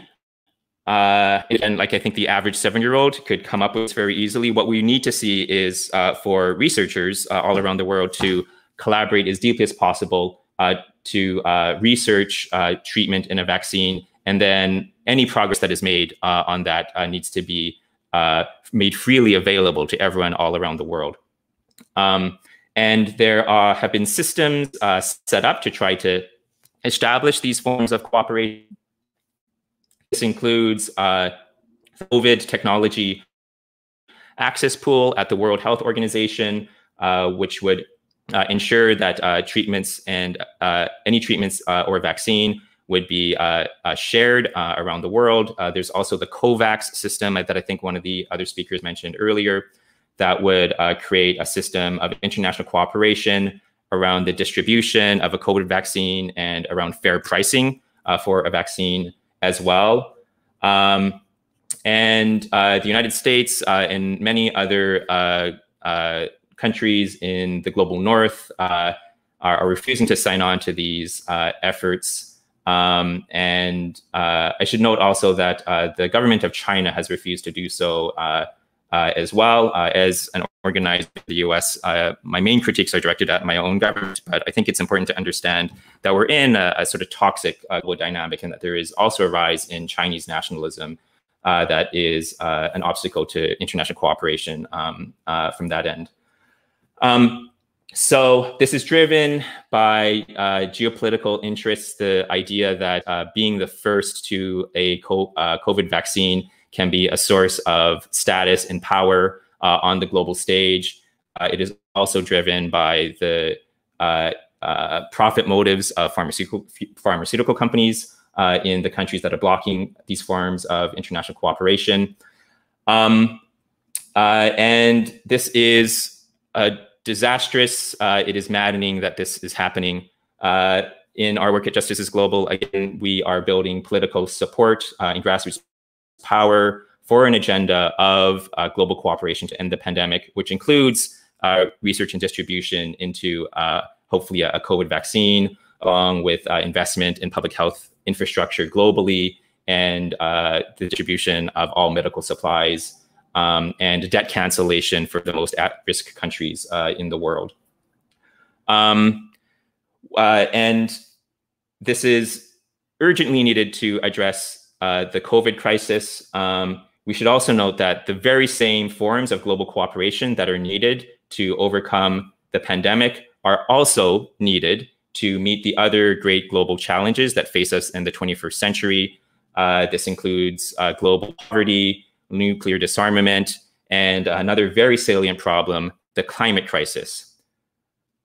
uh, and like I think the average seven-year-old could come up with very easily, what we need to see is uh, for researchers uh, all around the world to collaborate as deeply as possible to research treatment in a vaccine and then any progress that is made uh, on that uh, needs to be uh, made freely available to everyone all around the world. Um, and there are, have been systems uh, set up to try to establish these forms of cooperation. This includes uh, COVID technology access pool at the World Health Organization, uh, which would ensure that treatments and any treatments or vaccine would be uh, uh, shared uh, around the world. Uh, there's also the COVAX system that I think one of the other speakers mentioned earlier that would uh, create a system of international cooperation around the distribution of a COVID vaccine and around fair pricing uh, for a vaccine as well. Um, and the United States and many other countries in the global north are, are, refusing to sign on to these efforts um, and uh, I should note also that uh, the government of China has refused to do so uh, uh as well. Uh, as an organizer in the US, uh, my main critiques are directed at my own government, but I think it's important to understand that we're in a, a sort of toxic global dynamic and that there is also a rise in Chinese nationalism that is an obstacle to international cooperation um, from that end. Um, so this is driven by uh, geopolitical interests, the idea that uh, being the first to a co uh, COVID vaccine can be a source of status and power uh, on the global stage. Uh, it is also driven by the uh, profit motives of pharmaceutical, pharmaceutical companies in the countries that are blocking these forms of international cooperation. Um, and this is a disastrous. Uh, it is maddening that this is happening. Uh, in our work at Justice is Global, again, we are building political support uh, and grassroots power for an agenda of uh, global cooperation to end the pandemic, which includes uh, research and distribution into uh, hopefully a, a, COVID vaccine, along with investment in public health infrastructure globally and the distribution of all medical supplies um, and debt cancellation for the most at-risk countries uh, in the world. Um, uh, and this is urgently needed to address uh, the COVID crisis. Um, we should also note that the very same forms of global cooperation that are needed to overcome the pandemic are also needed to meet the other great global challenges that face us in the 21st century. Uh, this includes uh, global poverty, nuclear disarmament, and another very salient problem, the climate crisis.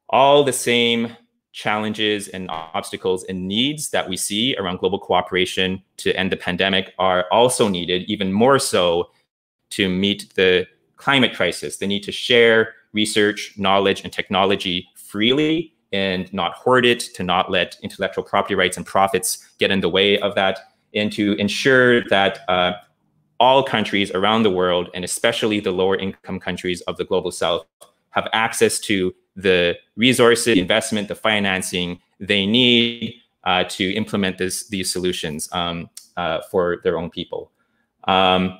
All the same challenges and obstacles and needs that we see around global cooperation to end the pandemic are also needed, even more so, to meet the climate crisis. The need to share research, knowledge, and technology freely and not hoard it, to not let intellectual property rights and profits get in the way of that, and to ensure that uh, all countries around the world, and especially the lower income countries of the global south, have access to the resources, investment, the financing they need uh, to implement this, these solutions um, uh, for their own people. Um,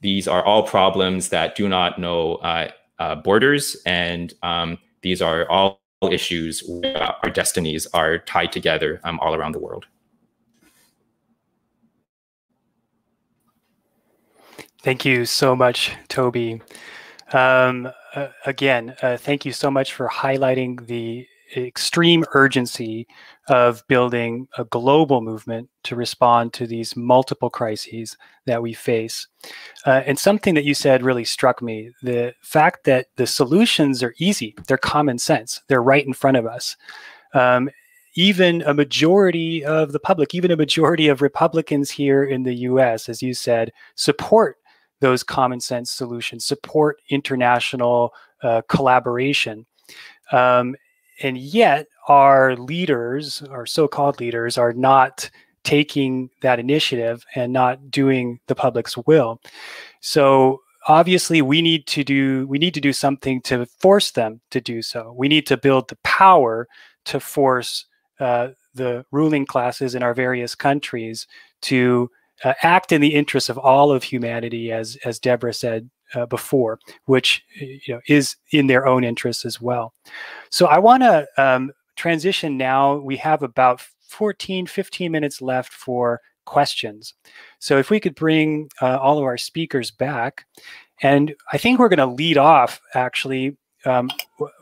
these are all problems that do not know uh, uh borders, and um, these are all issues where our destinies are tied together um, all around the world. Thank you so much, Toby. Um, uh, again, uh, thank you so much for highlighting the extreme urgency of building a global movement to respond to these multiple crises that we face. Uh, and something that you said really struck me the fact that the solutions are easy, they're common sense, they're right in front of us. Um, even a majority of the public, even a majority of Republicans here in the US, as you said, support those common sense solutions, support international uh, collaboration. Um, and yet, our leaders, our so called leaders, are not taking that initiative and not doing the public's will. So, obviously we need to do we need to do something to force them to do so we need to build the power to force uh, the ruling classes in our various countries to uh, act in the interests of all of humanity as as deborah said uh, before which you know is in their own interests as well so i want to um, transition now we have about 14 15 minutes left for questions. So if we could bring uh, all of our speakers back, and I think we're going to lead off actually um,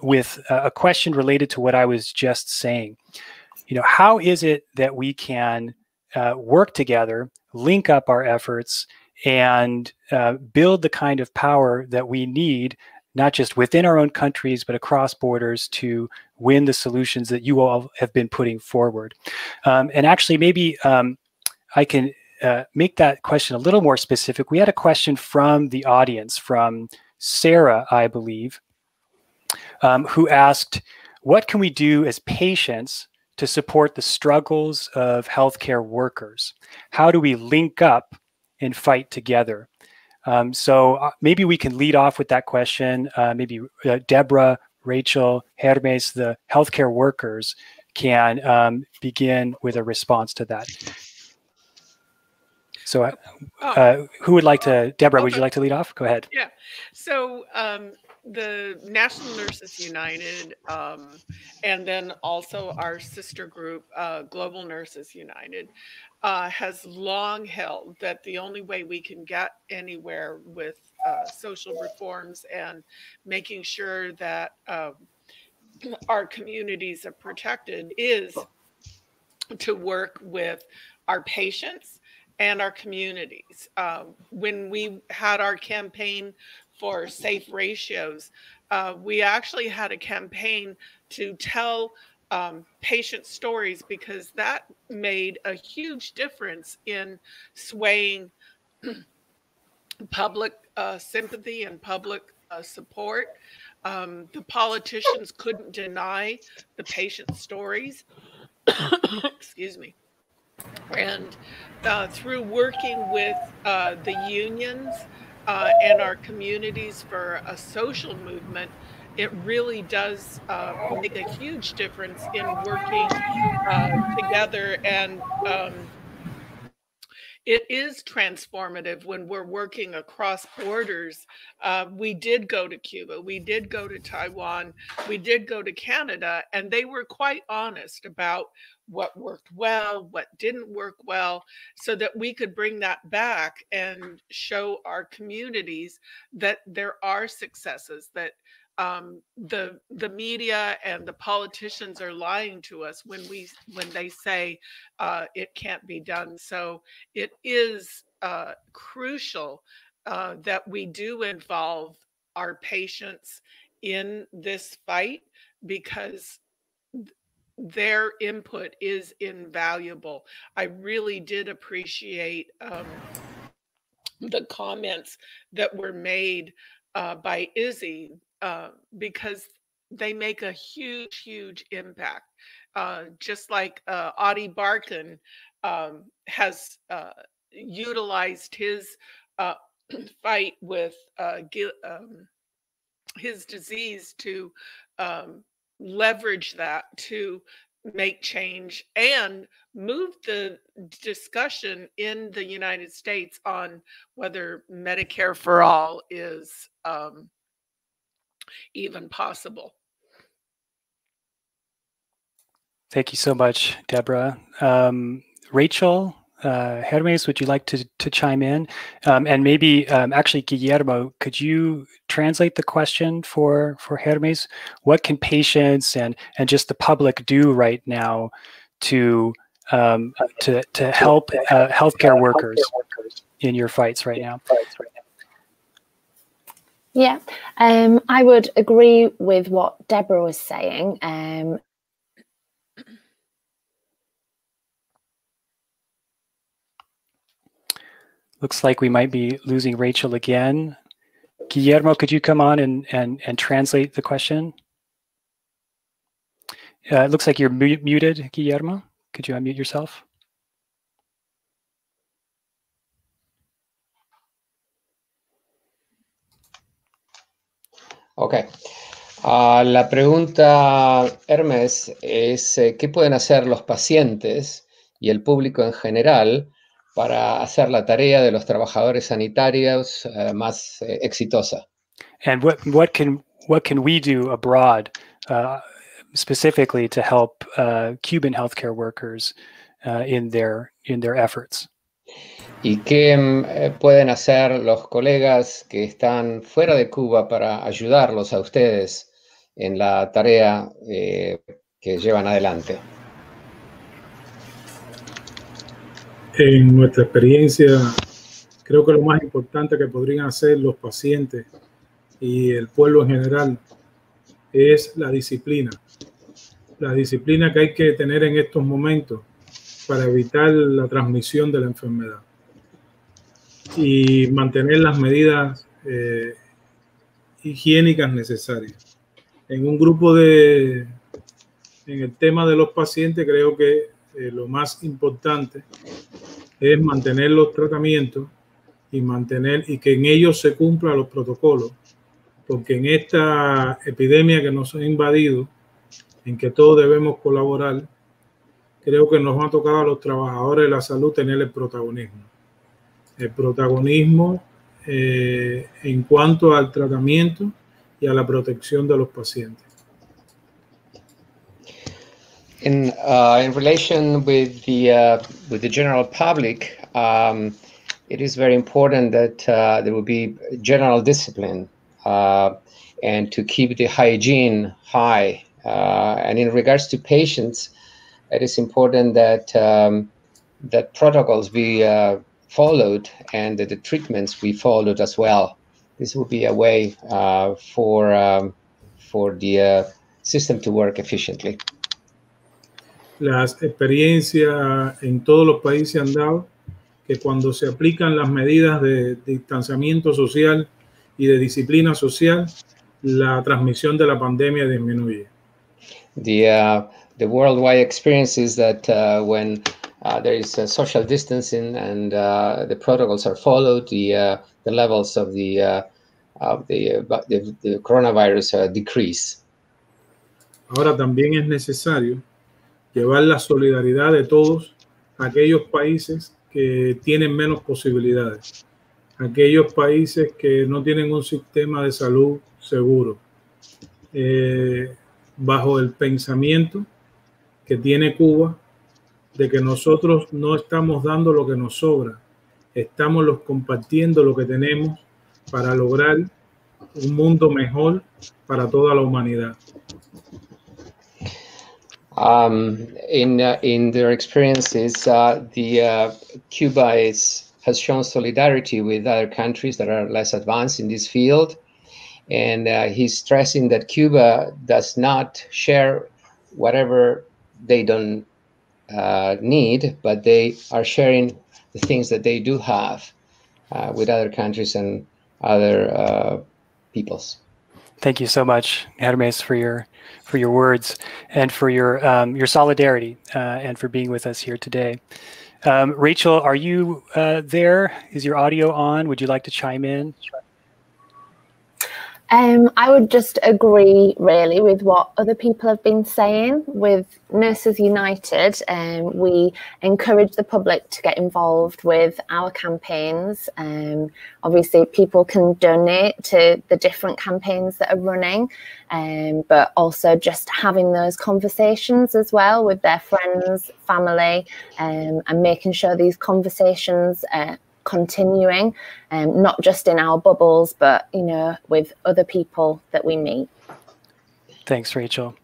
with a question related to what I was just saying. You know, how is it that we can uh, work together, link up our efforts, and uh, build the kind of power that we need, not just within our own countries, but across borders to win the solutions that you all have been putting forward. Um, and actually, maybe um, I can uh, make that question a little more specific. We had a question from the audience, from Sarah, I believe, um, who asked, What can we do as patients to support the struggles of healthcare workers? How do we link up and fight together? Um, so uh, maybe we can lead off with that question. Uh, maybe uh, Deborah, Rachel, Hermes, the healthcare workers, can um, begin with a response to that. So, uh, oh. uh, who would like to? Deborah, would you like to lead off? Go ahead. Yeah. So, um, the National Nurses United, um, and then also our sister group, uh, Global Nurses United, uh, has long held that the only way we can get anywhere with uh, social reforms and making sure that um, (clears throat) our communities are protected is to work with our patients and our communities. Uh, when we had our campaign for (laughs) safe ratios, uh, we actually had a campaign to tell um, patient stories because that made a huge difference in swaying (clears throat) public uh, sympathy and public uh, support. Um, the politicians couldn't deny the patient stories. (coughs) Excuse me. And uh, through working with uh, the unions uh, and our communities for a social movement, it really does uh, make a huge difference in working uh, together and um, it is transformative when we're working across borders. Uh, we did go to Cuba, we did go to Taiwan, we did go to Canada, and they were quite honest about what worked well, what didn't work well, so that we could bring that back and show our communities that there are successes, that um, the the media and the politicians are lying to us when we when they say uh, it can't be done. So it is uh, crucial uh, that we do involve our patients in this fight because their input is invaluable. I really did appreciate um, the comments that were made uh, by Izzie uh, because they make a huge, huge impact. Uh, just like uh, Ady Barkan um, has uh, utilized his uh, (clears throat) fight with uh, um, his disease to um, leverage that to make change and move the discussion in the United States on whether Medicare for all is um, even possible. Thank you so much, Deborah. Um, Rachel, uh, Hermes, would you like to, to chime in? Um, and maybe, um, actually, Guillermo, could you translate the question for, for Hermes? What can patients and, and just the public do right now to, um, to, to help uh, healthcare workers in your fights right now? Yeah, um, I would agree with what Deborah was saying. Looks like we might be losing Rachel again. Guillermo, could you come on and, and, and translate the question? Uh, it looks like you're mu muted, Guillermo. Could you unmute yourself? Ok. Uh, la pregunta, Hermes, es eh, ¿qué pueden hacer los pacientes y el público en general para hacer la tarea de los trabajadores sanitarios uh, más eh, exitosa? And what, what, can, what can we do abroad uh, specifically to help Cuban healthcare workers in, their, in their efforts? ¿Y qué mm, pueden hacer los colegas que están fuera de Cuba para ayudarlos a ustedes en la tarea eh, que llevan adelante? En nuestra experiencia, creo que lo más importante que podrían hacer los pacientes y el pueblo en general es la disciplina. La disciplina que hay que tener en estos momentos para evitar la transmisión de la enfermedad y mantener las medidas eh, higiénicas necesarias. En un grupo de, en el tema de los pacientes, creo que eh, lo más importante es mantener los tratamientos y mantener y que en ellos se cumplan los protocolos, porque en esta epidemia que nos ha invadido, en que todos debemos colaborar, creo que nos ha tocado a los trabajadores de la salud tener el protagonismo. El protagonismo eh, en cuanto al tratamiento y a la protección de los pacientes. In, uh, in relation with the uh, with the general public, um, it is very important that uh, there will be general discipline uh, and to keep the hygiene high. Uh, and in regards to patients, it is important that um, that protocols be uh, followed and that the treatments be followed as well. This will be a way for um, for the system to work efficiently. Las experiencias en todos los países han dado que cuando se aplican las medidas de distanciamiento social y de disciplina social, la transmisión de la pandemia disminuye. The uh, the worldwide experience is that uh, when uh, there is social distancing and uh, the protocols are followed, the uh, the levels of the uh, of the, the, the, coronavirus decrease. Ahora también es necesario llevar la solidaridad de todos aquellos países que tienen menos posibilidades, aquellos países que no tienen un sistema de salud seguro, eh, bajo el pensamiento que tiene Cuba de que nosotros no estamos dando lo que nos sobra, estamos los compartiendo lo que tenemos para lograr un mundo mejor para toda la humanidad. Um, in uh, in their experiences, uh, the uh, Cuba is, has shown solidarity with other countries that are less advanced in this field, and uh, he's stressing that Cuba does not share whatever they don't uh, need, but they are sharing the things that they do have uh, with other countries and other peoples. Thank you so much, Hermes, for your for your words and for your um, your solidarity uh, and for being with us here today. Um, Rachel, are you uh, there? Is your audio on? Would you like to chime in? Um, I would just agree really with what other people have been saying. With Nurses United, um, we encourage the public to get involved with our campaigns. Um, obviously, people can donate to the different campaigns that are running, um, but also just having those conversations as well with their friends, family, um, and making sure these conversations uh, continuing, um, not just in our bubbles, but you know, with other people that we meet. Thanks, Rachel.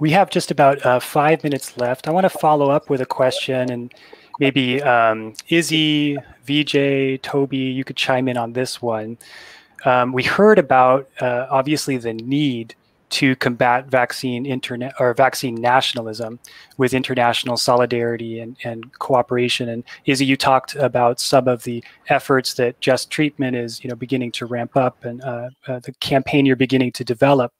We have just about uh, five minutes left. I want to follow up with a question, and maybe um, Izzie, Vijay, Toby, you could chime in on this one. Um, we heard about uh, obviously the need to combat vaccine internet or vaccine nationalism with international solidarity and, and cooperation. And Izzie, you talked about some of the efforts that Just Treatment is, you know, beginning to ramp up and uh, uh, the campaign you're beginning to develop.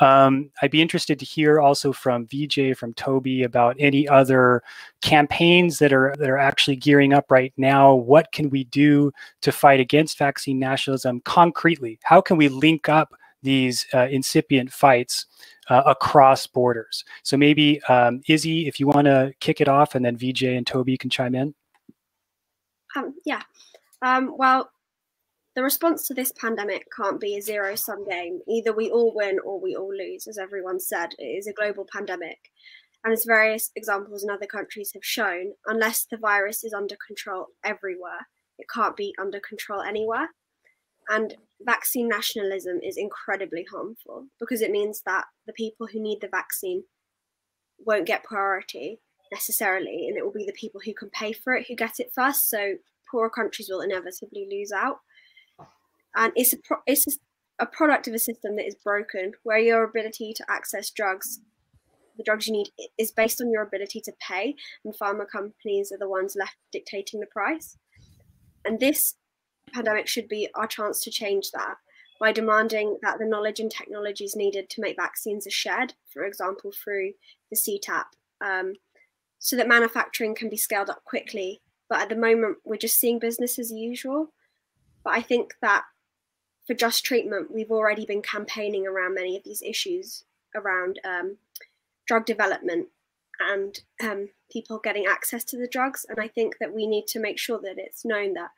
Um, I'd be interested to hear also from Vijay, from Toby about any other campaigns that are that are actually gearing up right now. What can we do to fight against vaccine nationalism concretely? How can we link up these uh, incipient fights uh, across borders? So maybe um, Izzie, if you want to kick it off, and then Vijay and Toby can chime in. Um, yeah. Um, well, the response to this pandemic can't be a zero sum game. Either we all win or we all lose, as everyone said. It is a global pandemic. And as various examples in other countries have shown, unless the virus is under control everywhere, it can't be under control anywhere. And vaccine nationalism is incredibly harmful because it means that the people who need the vaccine won't get priority necessarily, and it will be the people who can pay for it who get it first. So poorer countries will inevitably lose out and it's a it's a product of a system that is broken, where your ability to access drugs, the drugs you need, is based on your ability to pay, and pharma companies are the ones left dictating the price. And this pandemic should be our chance to change that by demanding that the knowledge and technologies needed to make vaccines are shared, for example, through the CTAP, um, so that manufacturing can be scaled up quickly. But at the moment, we're just seeing business as usual. But I think that for Just Treatment, we've already been campaigning around many of these issues around um, drug development and um, people getting access to the drugs. And I think that we need to make sure that it's known that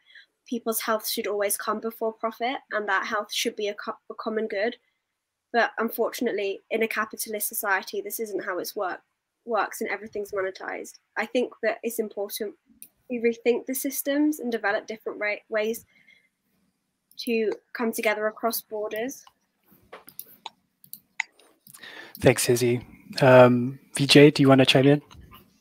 people's health should always come before profit and that health should be a, co- a common good. But unfortunately, in a capitalist society, this isn't how it's work works and everything's monetized. I think that it's important we rethink the systems and develop different ways to come together across borders. Thanks, Izzie. Um, Vijay, do you want to chime in?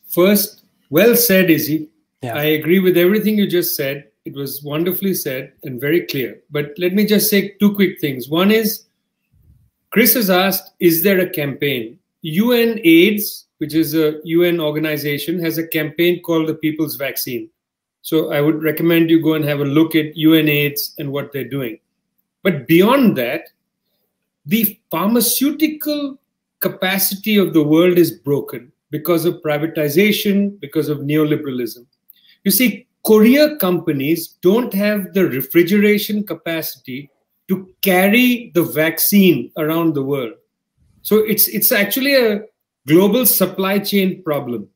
First, well said, Izzie. Yeah. I agree with everything you just said. It was wonderfully said and very clear. But let me just say two quick things. One is Chris has asked, is there a campaign? UN AIDS, which is a UN organization, has a campaign called the People's Vaccine. So I would recommend you go and have a look at UNAIDS and what they're doing. But beyond that, the pharmaceutical capacity of the world is broken because of privatization, because of neoliberalism. You see, courier companies don't have the refrigeration capacity to carry the vaccine around the world. So it's it's actually a global supply chain problem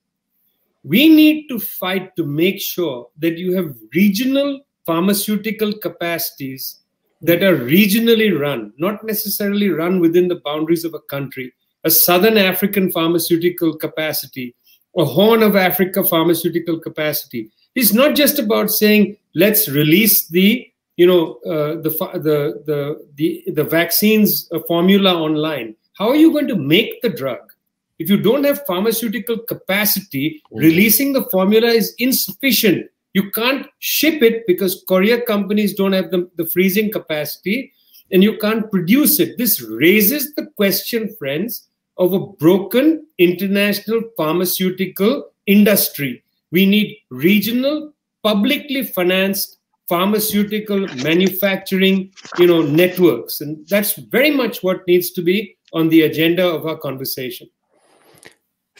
we need to fight to make sure that you have regional pharmaceutical capacities that are regionally run, not necessarily run within the boundaries of a country. A Southern African pharmaceutical capacity, a Horn of Africa pharmaceutical capacity. It's not just about saying let's release the you know uh, the, the the the the vaccines uh, formula online. How are you going to make the drug? If you don't have pharmaceutical capacity, mm. releasing the formula is insufficient. You can't ship it because courier companies don't have the, the freezing capacity and you can't produce it. This raises the question, friends, of a broken international pharmaceutical industry. We need regional, publicly financed pharmaceutical manufacturing you know networks and that's very much what needs to be on the agenda of our conversation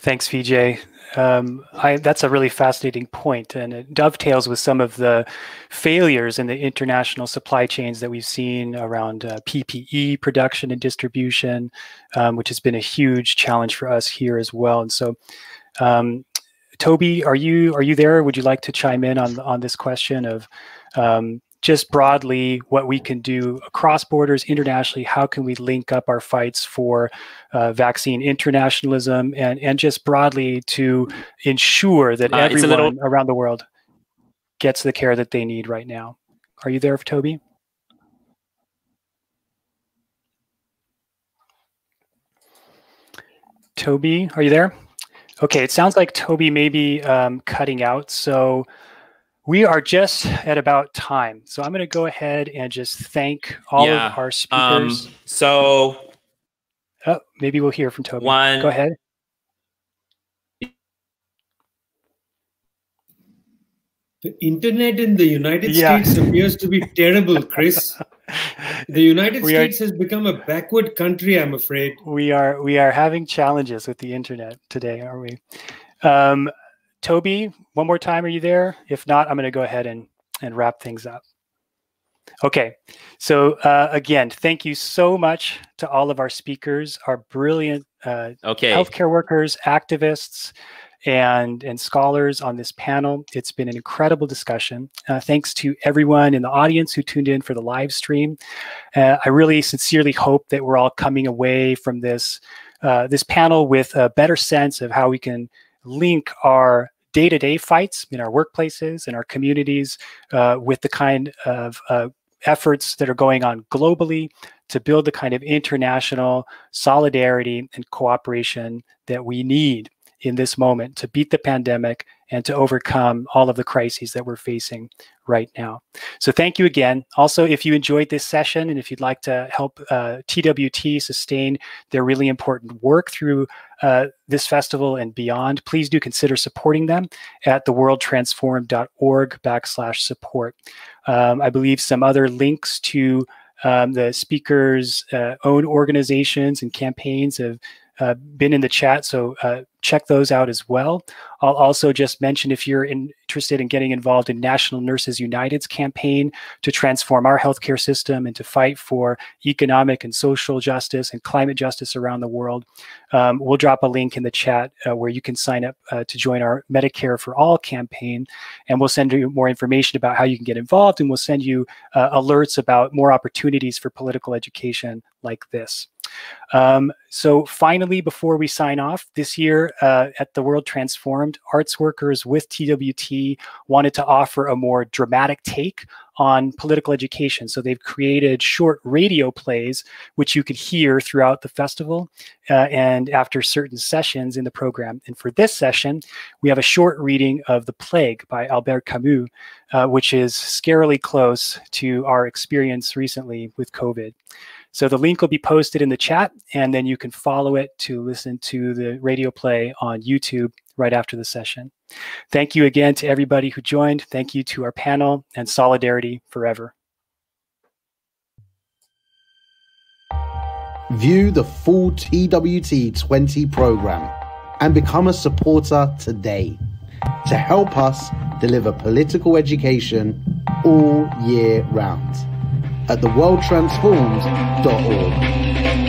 Thanks, Vijay. Um, I, that's a really fascinating point, and it dovetails with some of the failures in the international supply chains that we've seen around uh, PPE production and distribution, um, which has been a huge challenge for us here as well. And so, um, Toby, are you are you there? Would you like to chime in on on this question of um, just broadly what we can do across borders internationally? How can we link up our fights for uh, vaccine internationalism and and just broadly to ensure that uh, everyone little... around the world gets the care that they need right now? Are you there toby? Toby are you there okay it sounds like toby may be um, cutting out so we are just at about time. So I'm going to go ahead and just thank all yeah. of our speakers. Um, so oh, maybe we'll hear from Toby. One, go ahead. The internet in the United yeah. States appears to be terrible, Chris. (laughs) the United we States are, has become a backward country. I'm afraid we are. We are having challenges with the internet today, are we? Um, Toby, one more time. Are you there? If not, I'm going to go ahead and and wrap things up. Okay, so uh, again, thank you so much to all of our speakers, our brilliant uh, okay. healthcare workers, activists, and and scholars on this panel. It's been an incredible discussion. Uh, thanks to everyone in the audience who tuned in for the live stream. Uh, I really sincerely hope that we're all coming away from this uh, this panel with a better sense of how we can link our day-to-day fights in our workplaces and our communities uh, with the kind of uh, efforts that are going on globally to build the kind of international solidarity and cooperation that we need in this moment to beat the pandemic and to overcome all of the crises that we're facing right now. So thank you again. Also, if you enjoyed this session and if you'd like to help uh, TWT sustain their really important work through uh, this festival and beyond, please do consider supporting them at theworldtransformed.org backslash support. Um, I believe some other links to um, the speakers' uh, own organizations and campaigns have uh, been in the chat, so uh, check those out as well. I'll also just mention if you're in, interested in getting involved in National Nurses United's campaign to transform our healthcare system and to fight for economic and social justice and climate justice around the world, um, we'll drop a link in the chat uh, where you can sign up uh, to join our Medicare for All campaign, and we'll send you more information about how you can get involved, and we'll send you uh, alerts about more opportunities for political education like this. Um, so finally, before we sign off, this year uh, at the World Transformed, arts workers with TWT wanted to offer a more dramatic take on political education. So they've created short radio plays, which you could hear throughout the festival uh, and after certain sessions in the program. And for this session, we have a short reading of The Plague by Albert Camus, uh, which is scarily close to our experience recently with COVID. So the link will be posted in the chat, and then you can follow it to listen to the radio play on YouTube right after the session. Thank you again to everybody who joined. Thank you to our panel and Solidarity Forever. View the full TWT 20 program and become a supporter today to help us deliver political education all year round at theworldtransformed.org.